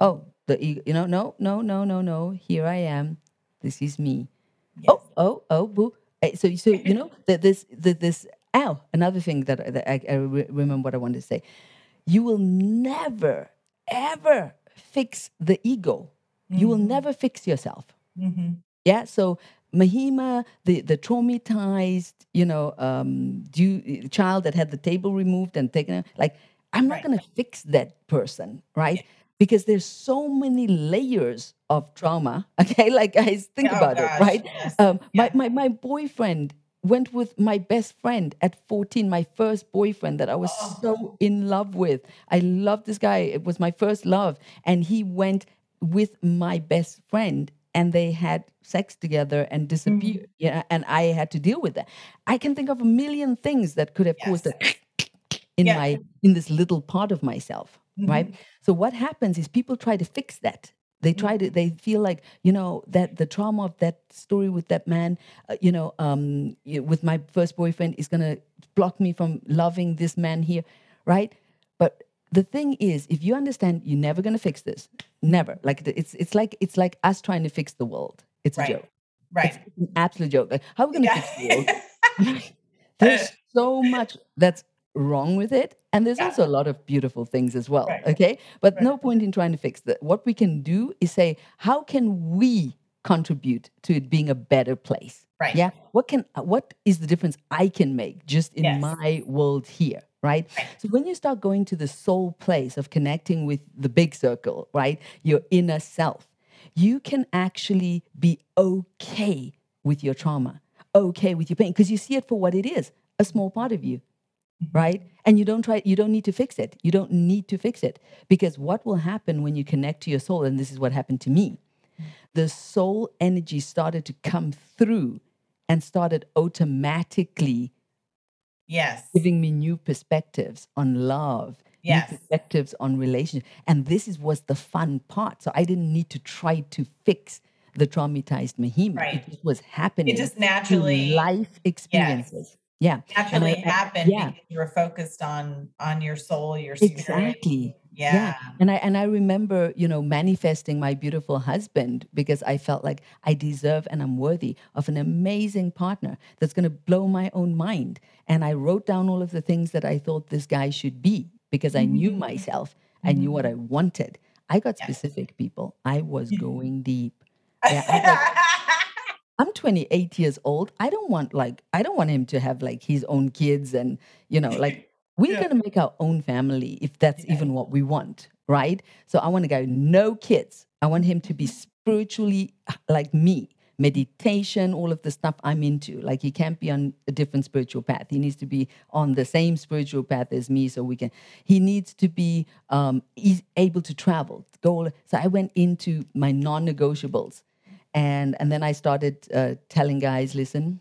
oh, the ego, you know, no, no, no, no, no, here I am. This is me. Yes. Oh, oh, oh, boo. Eh, So so you know that this that this ow, another thing that, that I, I re- remember what I wanted to say. You will never ever fix the ego. You will Mhm. never fix yourself. Mhm. Yeah. So Mahima, the the traumatized, you know, um, do, child that had the table removed and taken, like I'm not Right. going to fix that person, right? Because there's so many layers of trauma. Okay, like guys, think Oh, about gosh, it, right? yes. Um, Yeah. my, my my boyfriend went with my best friend at 14, my first boyfriend that I was Oh. so in love with. I loved this guy. It was my first love. And he went with my best friend and they had sex together and disappeared. Yeah. And I had to deal with that. I can think of a million things that could have caused Yes. a in Yeah. my in this little part of myself. Right. Mhm. So what happens is people try to fix that. They try to. They feel like you know that the trauma of that story with that man, uh, you know, um, with my first boyfriend is gonna block me from loving this man here, right? But the thing is, if you understand, you're never gonna fix this. Never. Like it's it's like it's like us trying to fix the world. It's a joke. Right. It's an absolute joke. Like how are we gonna fix the world? There's so much that's wrong with it and there's Yeah. also a lot of beautiful things as well Right. okay but Right. no point in trying to fix that what we can do is say how can we contribute to it being a better place Right. yeah what can what is the difference i can make just in Yes. my world here right Right. so when you start going to the soul place of connecting with the big circle right your inner self you can actually be okay with your trauma okay with your pain because you see it for what it is a small part of you right and you don't try you don't need to fix it you don't need to fix it because what will happen when you connect to your soul and this is what happened to me the soul energy started to come through and started automatically Yes. giving me new perspectives on love, Yes. new perspectives on relationship. And this is was the fun part. So I didn't need to try to fix the traumatized Mahima. Right. It just was happening It just naturally life experiences. Yeah. naturally I- happened yeah. because you were focused on on your soul, your spirit. Exactly. Yeah. yeah. And I and I remember, you know, manifesting my beautiful husband because I felt like I deserve and I'm worthy of an amazing partner that's going to blow my own mind. And I wrote down all of the things that I thought this guy should be because I knew Mhm. myself. I knew what I wanted. I got specific people. I was going deep. Yeah, I'm 28 years old. I don't want like I don't want him to have like his own kids and you know like we're Yeah. gonna make our own family if that's Yeah. even what we want, right? So I want a guy with no kids. I want him to be spiritually like me, meditation, all of the stuff I'm into. Like he can't be on a different spiritual path. He needs to be on the same spiritual path as me, so we can. He needs to be um, he's able to travel. Go. So I went into my non-negotiables and and then I started uh, telling guys, listen,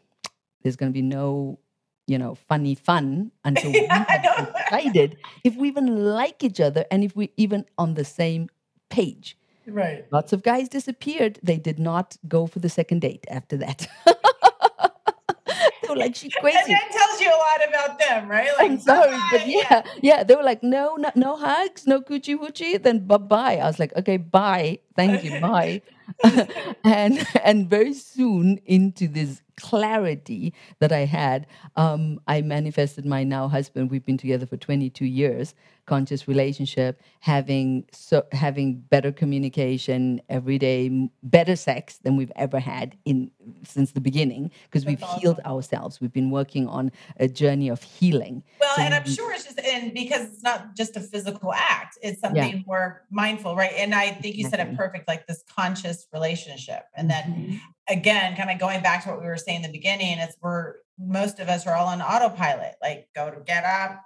there's going to be no, you know, funny fun until we have decided if we even like each other and if we even on the same page. right. Lots of guys disappeared. They did not go for the second date after that. they were like, she's crazy. And that tells you a lot about them, right? Like, I'm sorry, but yeah, yeah, they were like, no, no, no hugs, no coochie woochie, then bye bye. I was like, okay, bye, thank you, bye. and and very soon into this clarity that I had, um, I manifested my now husband. We've been together for 22 years, conscious relationship, having so having better communication every day, better sex than we've ever had in since the beginning because we've That's healed ourselves. We've been working on a journey of healing. Well, So and I'm sure it's just and because it's not just a physical act, it's something more mindful, right? And I think you said it perfect, like this conscious relationship. And then Mhm. Again, kind of going back to what we were saying in the beginning, it's we're most of us are all on autopilot, like go to get up,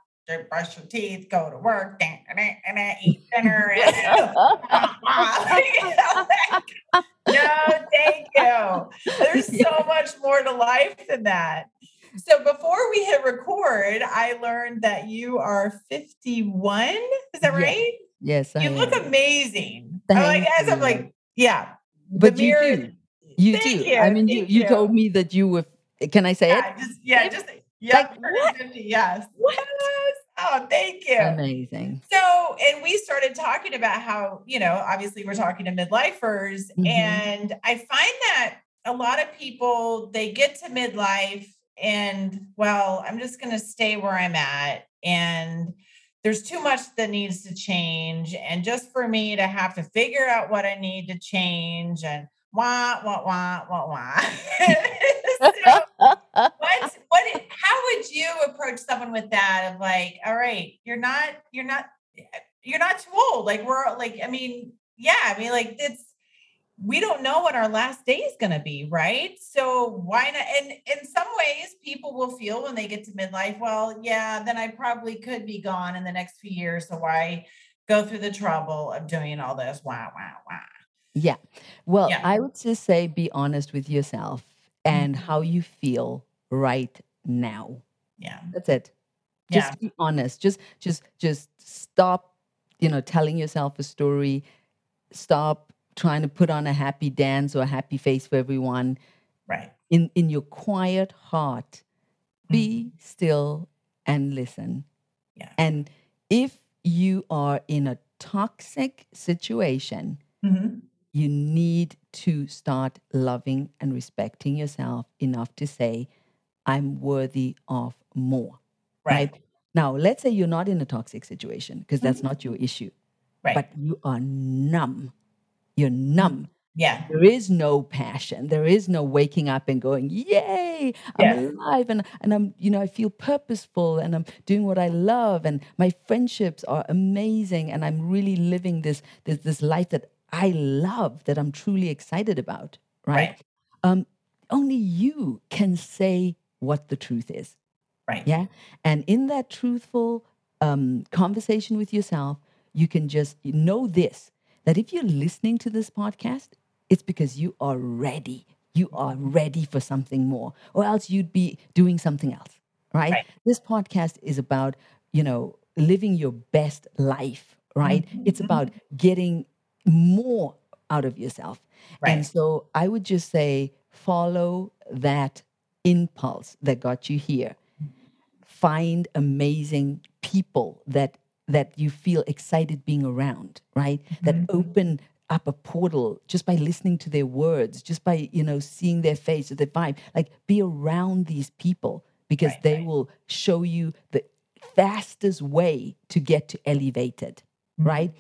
brush your teeth, go to work, ding, ding, ding, eat dinner. no, thank you. There's so much more to life than that. So before we hit record, I learned that you are 51. Is that right? yes, I You look am. amazing. I'm like, as I'm like, yeah. the But you mirror- do. You Thank do. you, I mean, you, thank you you. told me that you were. Can I say Yeah, it? just yeah, just yeah, like, what? yes. Yes. Oh, thank you. Amazing. So, and we started talking about how, you know, obviously we're talking to midlifers, Mhm. and I find that a lot of people they get to midlife and, well, I'm just going to stay where I'm at. And there's too much that needs to change. And just for me to have to figure out what I need to change and wah, wah, wah, wah, wah. so, what what how would you approach someone with that of like all right you're not you're not you're not too old. Like we're like i mean yeah i mean like it's we don't know what our last day is going to be right? So why not and in some ways people will feel when they get to midlife well yeah then i probably could be gone in the next few years so why go through the trouble of doing all this? Wow wow wow Yeah. Well, Yeah. I would just say be honest with yourself and Mhm. how you feel right now. yeah That's it. Yeah. Just be honest. Just just just stop, you know, telling yourself a story. Stop trying to put on a happy dance or a happy face for everyone. right In in your quiet heart, be still and listen. Yeah. And if you are in a toxic situation, Mhm. You need to start loving and respecting yourself enough to say, I'm worthy of more. right Right. Now, let's say you're not in a toxic situation because that's mm-hmm. not your issue, right but you are numb. You're numb. yeah There is no passion. There is no waking up and going, Yay, I'm Yes. alive and, and I'm, you know, I feel purposeful and I'm doing what I love and my friendships are amazing and I'm really living this this, this life that I love, that I'm truly excited about. Right. Right. Um, only you can say what the truth is. right Yeah. And in that truthful um, conversation with yourself, you can just know this that if you're listening to this podcast, it's because you are ready. You are ready for something more, or else you'd be doing something else. right? Right. This podcast is about, you know, living your best life, right? It's Mhm. about getting more out of yourself. And so I would just say follow that impulse that got you here. Find amazing people that that you feel excited being around, right? That Mhm. open up a portal just by listening to their words, just by, you know, seeing their face or their vibe. Like be around these people because Right, they right. will show you the fastest way to get to elevated, Mm-hmm. right?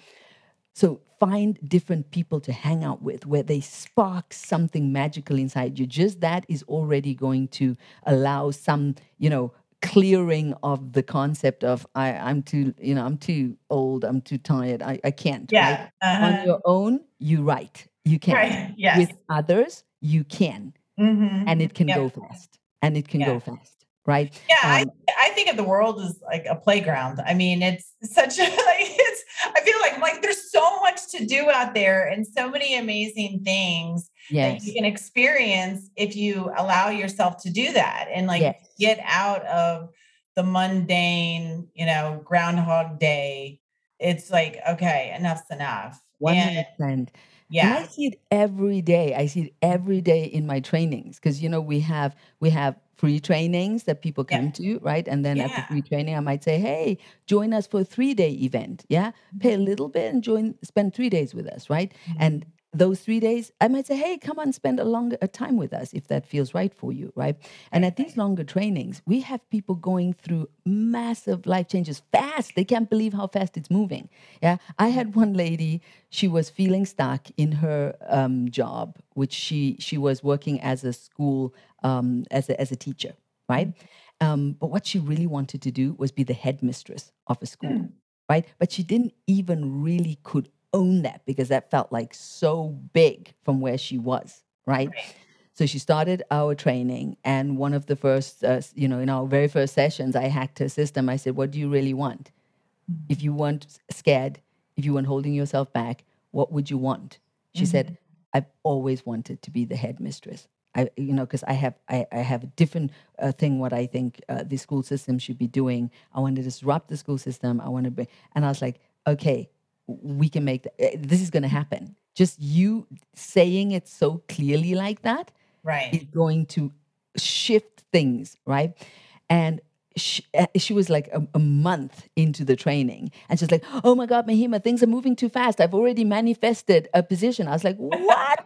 So find different people to hang out with where they spark something magical inside you. Just that is already going to allow some, you know, clearing of the concept of I, I'm too, you know, I'm too old, I'm too tired, I, I can't. Yeah. Right? uh-huh. On your own, you write. You can. Right. Yes. With others, you can. Mhm. And it can Yeah. go fast. And it can Yeah. go fast. Right. Yeah, I, Um, I think of the world as like a playground. I mean, it's such a like it's I feel like like there's so much to do out there and so many amazing things that you can experience if you allow yourself to do that and like Yes. get out of the mundane, you know, groundhog day. It's like, okay, enough's enough. One And hundred percent. And I see it every day. I see it every day in my trainings because you know we have we have free trainings that people Yeah. come to, right? And then at the free training, I might say, "Hey, join us for a three day event. Yeah, pay a mm-hmm. little bit and join. Spend three days with us, right? Mm-hmm. And those three days, I might say, "Hey, come on, spend a longer a time with us if that feels right for you, right?" And at these longer trainings, we have people going through massive life changes fast. They can't believe how fast it's moving. Yeah, I had one lady. She was feeling stuck in her um, job, which she she was working as a school um, as a as a teacher, right? Um, but what she really wanted to do was be the headmistress of a school, right? But she didn't even really could own that because that felt like so big from where she was, right? Right. So she started our training, and one of the first, uh, you know, in our very first sessions, I hacked her system. I said, "What do you really want? If you weren't scared, if you weren't holding yourself back, what would you want?" She said, "I've always wanted to be the headmistress. I, you know, because I have, I, I have a different uh, thing. What I think uh, the school system should be doing. I want to disrupt the school system. I want to be." And I was like, "Okay, we can make that. eh, This is going to happen. Just you saying it so clearly like that." Right. is going to shift things, right? And she, uh, she was like a, a month into the training, and she's like, "Oh my God, Mahima, things are moving too fast. I've already manifested a position." I was like, "What?"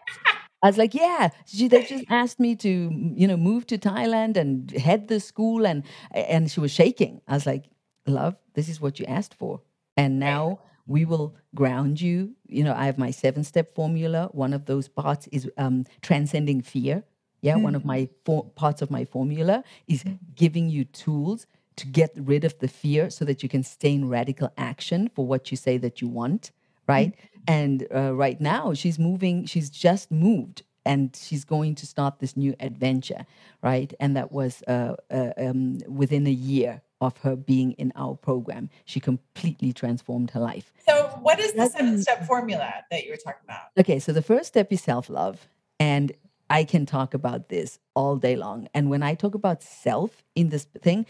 I was like, "Yeah." She they just asked me to, you know, move to Thailand and head the school, and and she was shaking. I was like, "Love, this is what you asked for, and now." We will ground you. You know, I have my seven step formula. One of those parts is um, transcending fear. Yeah, one of my for- parts of my formula is giving you tools to get rid of the fear so that you can stay in radical action for what you say that you want, right? And uh, right now, she's moving, she's just moved and she's going to start this new adventure, right? And that was uh, uh, um, within a year of her being in our program. She completely transformed her life. So what is the seven step formula that you were talking about? Okay, so the first step is self love. And I can talk about this all day long. And when I talk about self in this thing,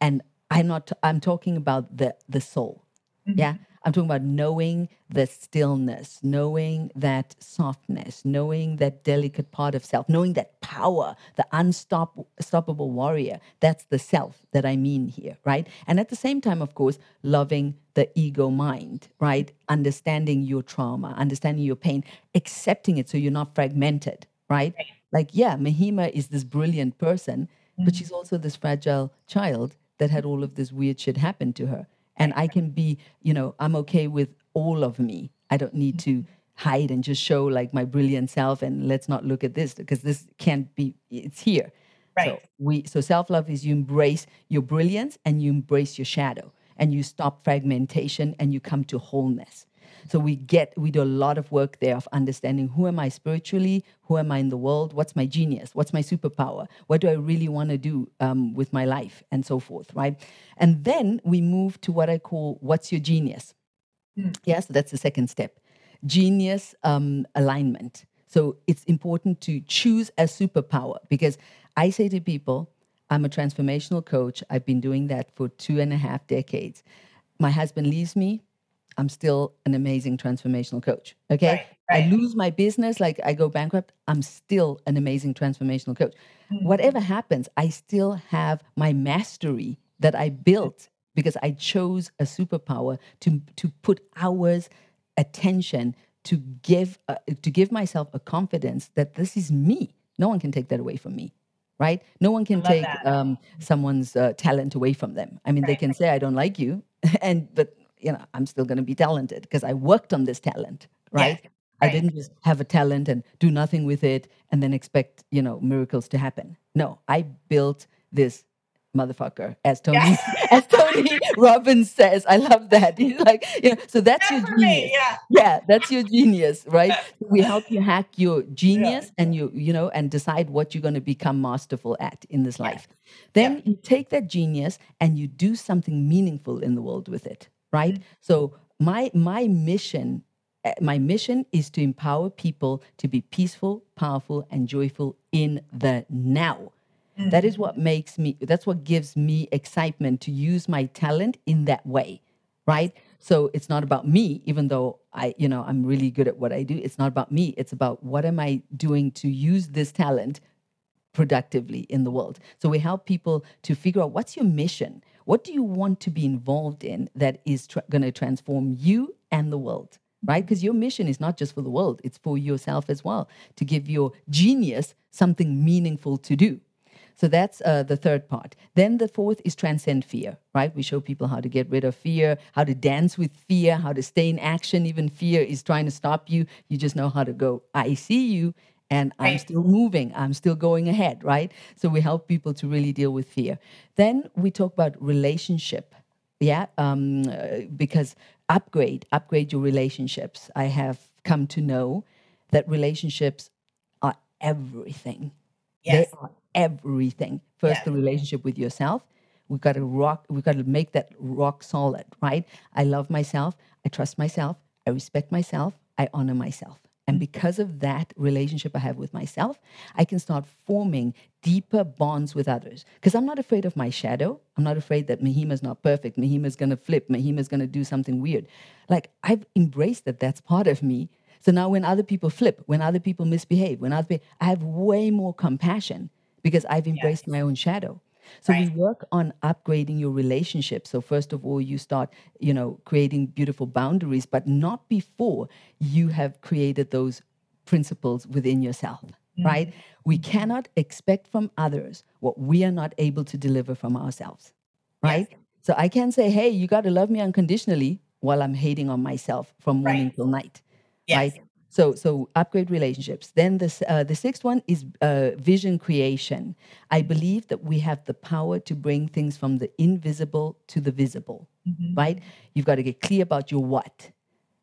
and I'm not, I'm talking about the, the soul. Yeah. Mm-hmm. I'm talking about knowing the stillness, knowing that softness, knowing that delicate part of self, knowing that power, the unstop- unstoppable warrior. That's the self that I mean here, right? And at the same time, of course, loving the ego mind, right? Understanding your trauma, understanding your pain, accepting it so you're not fragmented, right? Like, yeah, Mahima is this brilliant person, but mm. she's also this fragile child that had all of this weird shit happen to her and I can be, you know, I'm okay with all of me. I don't need to mm-hmm. hide and just show like my brilliant self and let's not look at this because this can't be it's here. So Right. we so self-love is you embrace your brilliance and you embrace your shadow and you stop fragmentation and you come to wholeness. So we get we do a lot of work there of understanding who am I spiritually, who am I in the world, what's my genius, what's my superpower, what do I really want to do um, with my life, and so forth, right? And then we move to what I call what's your genius. Yeah, so that's the second step, genius um, alignment. So it's important to choose a superpower because I say to people, I'm a transformational coach. I've been doing that for two and a half decades. My husband leaves me. I'm still an amazing transformational coach. Okay. Right, right. I lose my business, like I go bankrupt. I'm still an amazing transformational coach. Mhm. Whatever happens, I still have my mastery that I built because I chose a superpower to to put hours, attention to give uh, to give myself a confidence that this is me. No one can take that away from me, right? No one can take um, someone's uh, talent away from them. I mean, they can say I don't like you, and but you know I'm still going to be talented because I worked on this talent, right? Yes, I didn't just have a talent and do nothing with it and then expect, you know, miracles to happen. No, I built this motherfucker, as Tony, as Tony Robbins says. I love that. He's like, you know, so that's your for me. genius. Yeah. Yeah, that's your genius, right? We help you hack your genius and you, you know, and decide what you're going to become masterful at in this Yeah. life. Then you take that genius and you do something meaningful in the world with it, right? So my my mission uh, my mission is to empower people to be peaceful, powerful, and joyful in the now. That is what makes me, that's what gives me excitement to use my talent in that way, right? So it's not about me, even though I, you know, I'm really good at what I do. It's not about me. It's about what am I doing to use this talent productively in the world. So we help people to figure out what's your mission? What do you want to be involved in that is tr- going to transform you and the world? Right? Because your mission is not just for the world, it's for yourself as well to give your genius something meaningful to do. So that's uh, the third part. Then the fourth is transcend fear, right? We show people how to get rid of fear, how to dance with fear, how to stay in action. Even fear is trying to stop you. You just know how to go, I see you, and I'm still moving. I'm still going ahead, right? So we help people to really deal with fear. Then we talk about relationship. Yeah, um, uh, because upgrade, upgrade your relationships. I have come to know that relationships are everything. Yes. They are everything. First, Yes. the relationship with yourself. We've got to rock, we've got to make that rock solid, right? I love myself. I trust myself. I respect myself. I honor myself. And because of that relationship I have with myself, I can start forming deeper bonds with others. Because I'm not afraid of my shadow. I'm not afraid that Mahima's not perfect. Mahima's going to flip. Mahima's going to do something weird. Like I've embraced that that's part of me. So now when other people flip, when other people misbehave, when other people, I have way more compassion because I've embraced my own shadow. So we work on upgrading your relationship. So first of all, you start, you know, creating beautiful boundaries, but not before you have created those principles within yourself, mm. right? We cannot expect from others what we are not able to deliver from ourselves, right? So I can say, hey, you got to love me unconditionally while I'm hating on myself from morning Right. till night, Yes. right? So, so upgrade relationships. Then the uh, the sixth one is uh, vision creation. I believe that we have the power to bring things from the invisible to the visible. Mhm. Right? You've got to get clear about your what,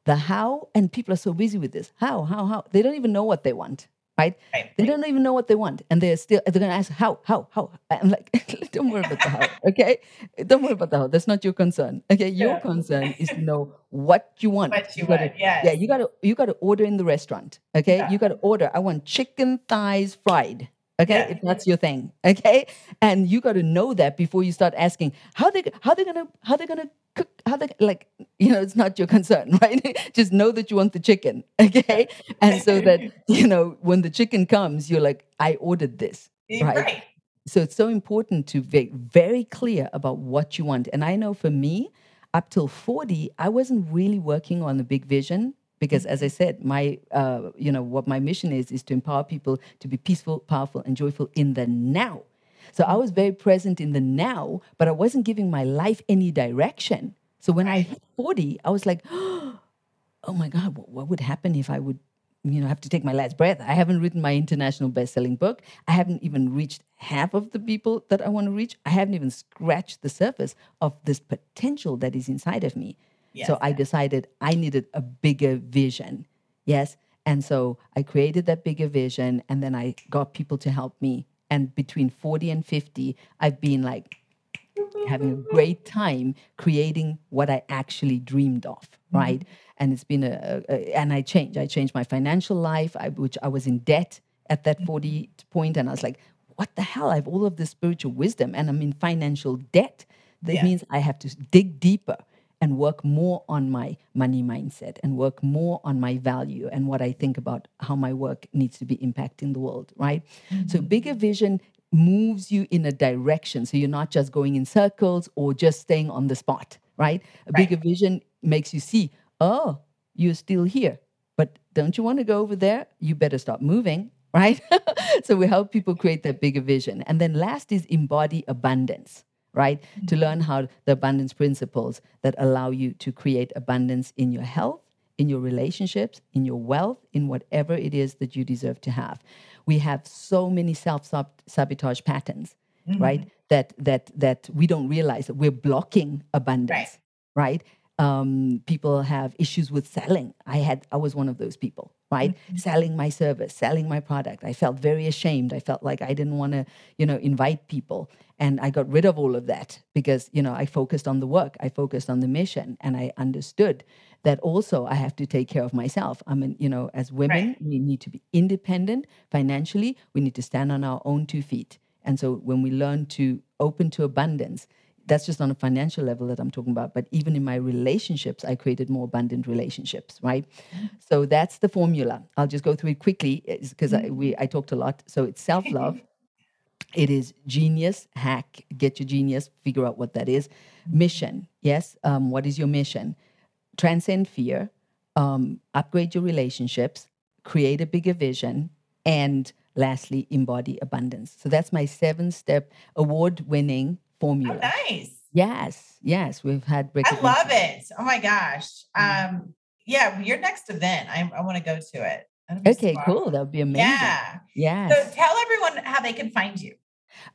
the how, and people are so busy with this. How, how, how? They don't even know what they want. Right? Right. They don't even know what they want, and they're still they're gonna ask how, how, how. I'm like, don't worry about the how, okay? Don't worry about the how. That's not your concern. Okay, your Yeah. concern is to know what you want. What you gotta- want, yes. Yeah, you gotta you gotta order in the restaurant. Okay, Yeah. you gotta order. I want chicken thighs fried. Okay, Yeah. if that's your thing. Okay, and you got to know that before you start asking how they how they're gonna how they're gonna how they like you know it's not your concern right? Just know that you want the chicken okay? And so that you know when the chicken comes you're like i ordered this right. Right. so it's so important to be very clear about what you want. And i know for me up till 40 i wasn't really working on a big vision because as i said my uh, you know what my mission is is to empower people to be peaceful powerful and joyful in the now so i was very present in the now but i wasn't giving my life any direction. So when i hit 40 i was like oh my god what, what would happen if i would you know have to take my last breath? I haven't written my international best-selling book. I haven't even reached half of the people that i want to reach. I haven't even scratched the surface of this potential that is inside of me. So i decided i needed a bigger vision. Yes? And so i created that bigger vision and then i got people to help me and between 40 and 50 i've been like having a great time creating what I actually dreamed of, mm-hmm. right? And it's been a, a, a- and I changed. I changed my financial life, I, which I was in debt at that mm-hmm. 40 point, and I was like, what the hell? I have all of this spiritual wisdom and I'm in financial debt. That Yeah. means I have to dig deeper and work more on my money mindset and work more on my value and what I think about how my work needs to be impacting the world, right? So, mm-hmm. bigger vision moves you in a direction. So, you're not just going in circles or just staying on the spot, right? A Right. bigger vision makes you see, oh, you're still here, but don't you want to go over there? You better stop moving, right? so, we help people create that bigger vision. And then, last is embody abundance right? To learn how the abundance principles that allow you to create abundance in your health, in your relationships, in your wealth, in whatever it is that you deserve to have. We have so many self sabotage patterns, right? That that that we don't realize that we're blocking abundance, right? Um, people have issues with selling. I had I was one of those people, right? Mm-hmm. Selling my service, selling my product. I felt very ashamed. I felt like I didn't want to, you know, invite people. And I got rid of all of that because, you know, I focused on the work, I focused on the mission, and I understood that also I have to take care of myself. I mean, you know, as women, Right. we need to be independent financially. We need to stand on our own two feet. And so when we learn to open to abundance, that's just on a financial level that I'm talking about. But even in my relationships, I created more abundant relationships, right? So that's the formula. I'll just go through it quickly because I, we I talked a lot. So it's self love. It is genius, hack, get your genius, figure out what that is. Mission, yes. Um, what is your mission? Transcend fear, um, upgrade your relationships, create a bigger vision, and lastly, embody abundance. So that's my seven step award winning Oh, formula. nice. Yes, yes, we've had I love it. Oh my gosh. Mhm. Um, yeah, your next event, I, I want to go to it. Okay, so cool. That would be amazing. Yeah. Yes. So tell everyone how they can find you.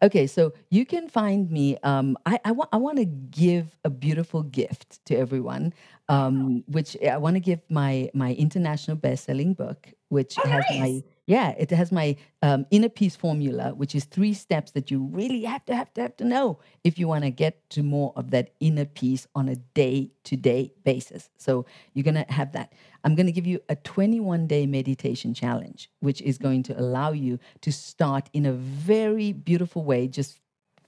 Okay, so you can find me. Um, I I want I want to give a beautiful gift to everyone, um, which I want to give my my international best-selling book, which Oh, has nice. my yeah, it has my um, inner peace formula, which is three steps that you really have to have to have to know if you want to get to more of that inner peace on a day-to-day basis. So you're gonna have that. I'm gonna give you a 21-day meditation challenge, which is going to allow you to start in a very beautiful way, just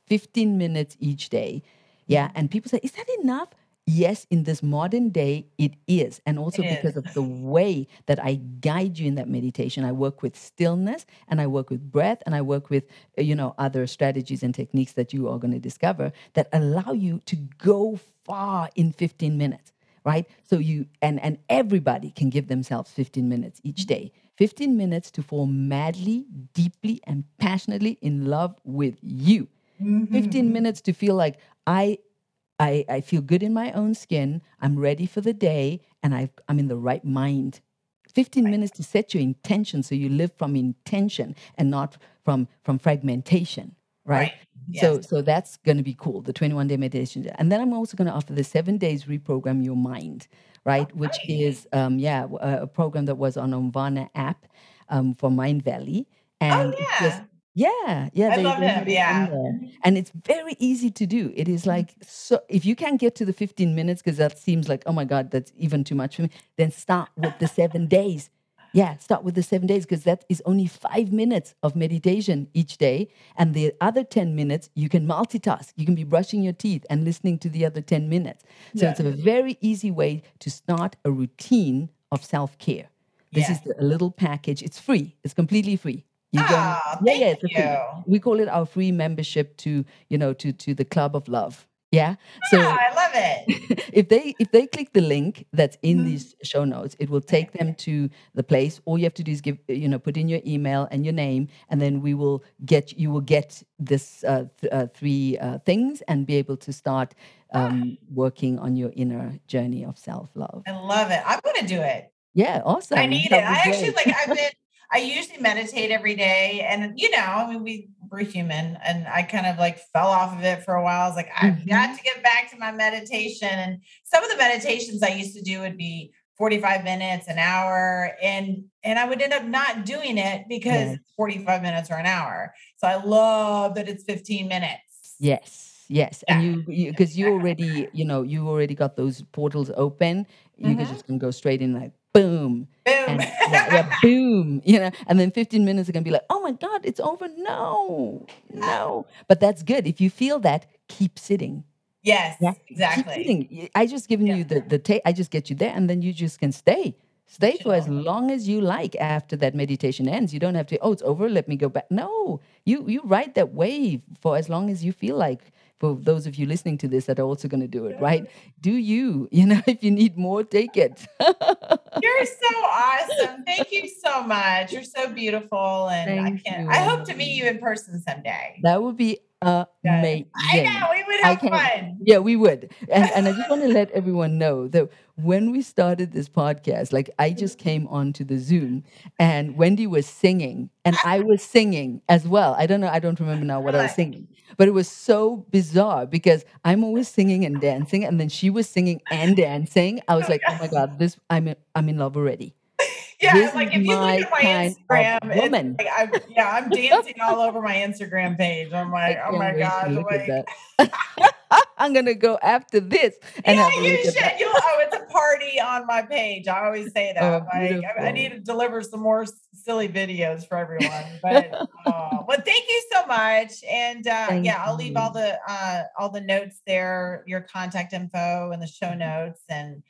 15 minutes each day. Yeah. And people say, is that enough? Yes, in this modern day, it is. And also It is. because of the way that I guide you in that meditation, I work with stillness and I work with breath and I work with, uh, you know, other strategies and techniques that you are going to discover that allow you to go far in 15 minutes right? So you and and everybody can give themselves 15 minutes each day. 15 minutes to fall madly deeply and passionately in love with you. 15 minutes to feel like I, I I feel good in my own skin. I'm ready for the day, and I I'm in the right mind. 15 minutes to set your intention, so you live from intention and not from from fragmentation. Right. So Yes. so that's going to be cool. The 21 day meditation, and then I'm also going to offer the seven days reprogram your mind. Right, which is um, yeah a, a program that was on Omvana app um, for Mindvalley, and oh it's just yeah. yeah, I they, love they him. Yeah. And it's very easy to do. It is like so if you can't get to the 15 minutes because that seems like, oh my God, that's even too much for me, then start with the seven days. Yeah, start with the seven days because that is only five minutes of meditation each day. And the other 10 minutes, you can multitask. You can be brushing your teeth and listening to the other 10 minutes. So Yeah. it's a very easy way to start a routine of self care. This is Yeah. the, a little package. It's free. It's completely free. You Oh, yeah, yeah, thank it's a free. you. We call it our free membership to you know to to the club of love. Yeah. So Ah, I love it. if they if they click the link that's in Mhm. these show notes, it will take them to the place. All you have to do is give you know put in your email and your name, and then we will get you will get this uh, th- uh, three uh, things and be able to start um, working on your inner journey of self love. I love it. I'm to do it. Yeah, awesome. I need That it. I actually like I've been I usually meditate every day and you know, I mean we we're human and I kind of like fell off of it for a while. I was like, I've got to get back to my meditation. And some of the meditations I used to do would be 45 minutes, an hour, and and I would end up not doing it because Yes. 45 minutes or an hour. So I love that it's 15 minutes. Yes. yes. And you because you, already, you know, you already got those portals open. You Mhm. can just can go straight in like boom. Boom. Yeah, yeah, boom. You know, and then 15 minutes are gonna be like, oh my God, it's over. No, no. But that's good. If you feel that, keep sitting. yes, Yeah. Exactly. I just given Yeah. you the the ta- I just get you there, and then you just can stay. Stay for as long as you like after that meditation ends. You don't have to, oh, it's over, let me go back. No, you you ride that wave for as long as you feel like. For those of you listening to this that are also going to do it, right? Do you? You know, if you need more, take it. You're so awesome. Thank you so much. You're so beautiful. And I can't you. I hope to meet you in person someday. that would be amazing. I know we would have fun. Yeah, we would. And, and I just want to let everyone know that when we started this podcast, like I just mm-hmm. came onto the Zoom and Wendy was singing and I was singing as well. I don't know, I don't remember now what I was singing, but it was so bizarre because I'm always singing and dancing and then she was singing and dancing. I was oh like, oh my God, this I'm in, I'm in love already. Yeah, like if you look at my Instagram, woman. like I'm, yeah, I'm dancing all over my Instagram page. I'm like, oh my gosh, like. I'm gonna go after this and yeah, you should. that. You'll, oh, it's a party on my page. I always say that. Oh, like, I, I need to deliver some more silly videos for everyone. But oh, well, thank you so much. And uh, yeah, I'll leave all the uh, all the notes there, your contact info, and the show Mm-hmm. notes. And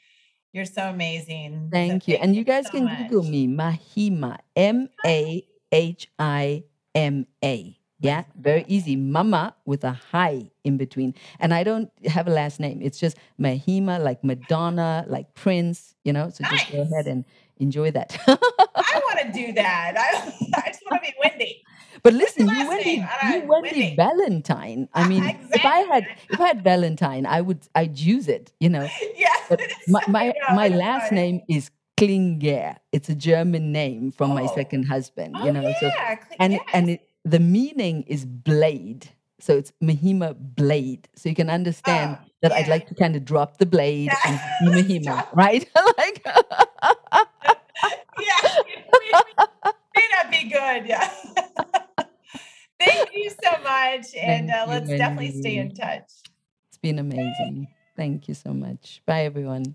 you're so amazing. So Thank you. And you guys so can Google me, Mahima, M A H I M A. Yeah, very easy. Mama with a hi in between. And I don't have a last name. It's just Mahima, like Madonna, like Prince, you know? So just go ahead and enjoy that. I want to do that. I, I just want to be Wendy. But listen, you Wendy? You Wendy Wendy. Valentine. I Uh, mean, if I had if I had Valentine, I would I'd use it, you know. Yeah. But my my, my last name is Klinge. It's a German name from my Oh. second husband, Oh, you know. Yeah. cl- and yes. and it, the meaning is blade. So it's Mahima blade. So you can understand Oh, that I'd like to kind of drop the blade and be Mahima, right? like yeah, it may, may not be good. Yeah. Thank you so much. And uh, let's definitely stay in touch. it's been amazing. Thank you so much. Bye everyone.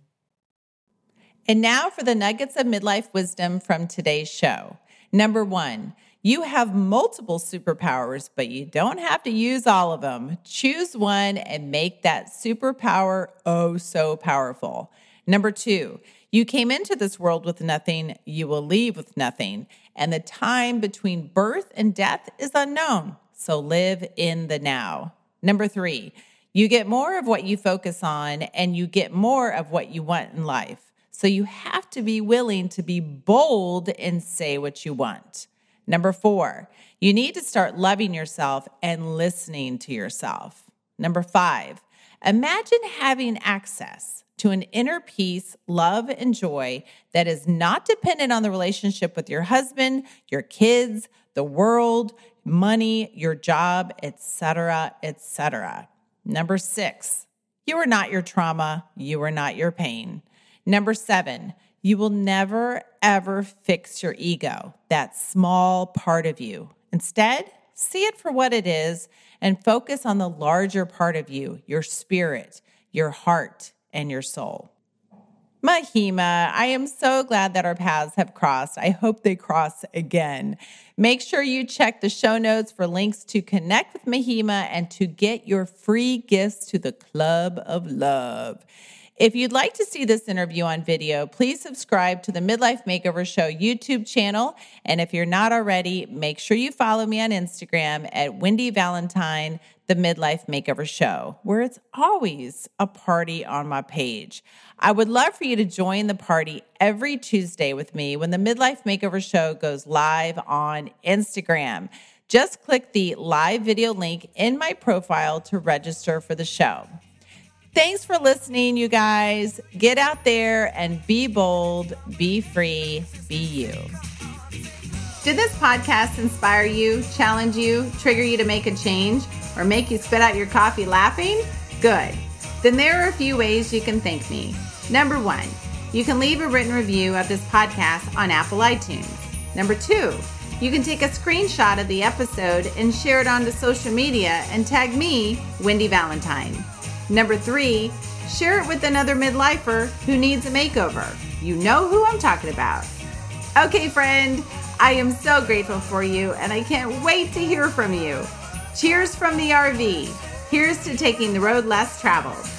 And now for the nuggets of midlife wisdom from today's show. Number one, you have multiple superpowers, but you don't have to use all of them. Choose one and make that superpower oh so powerful. Number two, you came into this world with nothing, you will leave with nothing. And the time between birth and death is unknown. So live in the now. Number three, you get more of what you focus on and you get more of what you want in life. So you have to be willing to be bold and say what you want. Number four, you need to start loving yourself and listening to yourself. Number five, imagine having access to an inner peace, love, and joy that is not dependent on the relationship with your husband, your kids, the world, money, your job, etc., etc. Number six, you are not your trauma, you are not your pain. Number seven, you will never ever fix your ego, that small part of you. Instead, see it for what it is and focus on the larger part of you, your spirit, your heart, and your soul. Mahima, I am so glad that our paths have crossed. I hope they cross again. Make sure you check the show notes for links to connect with Mahima and to get your free gifts to the Club of Love. If you'd like to see this interview on video, please subscribe to the Midlife Makeover Show YouTube channel. And if you're not already, make sure you follow me on Instagram at Wendy Valentine, the Midlife Makeover Show, where it's always a party on my page. I would love for you to join the party every Tuesday with me when the Midlife Makeover Show goes live on Instagram. Just click the live video link in my profile to register for the show. Thanks for listening, you guys. Get out there and be bold, be free, be you. Did this podcast inspire you, challenge you, trigger you to make a change, or make you spit out your coffee laughing? Good. Then there are a few ways you can thank me. Number one, you can leave a written review of this podcast on Apple iTunes. Number two, You can take a screenshot of the episode and share it onto social media and tag me, Wendy Valentine. Number three, share it with another midlifer who needs a makeover. You know who I'm talking about. Okay, friend, I am so grateful for you and I can't wait to hear from you. Cheers from the RV. Here's to taking the road less traveled.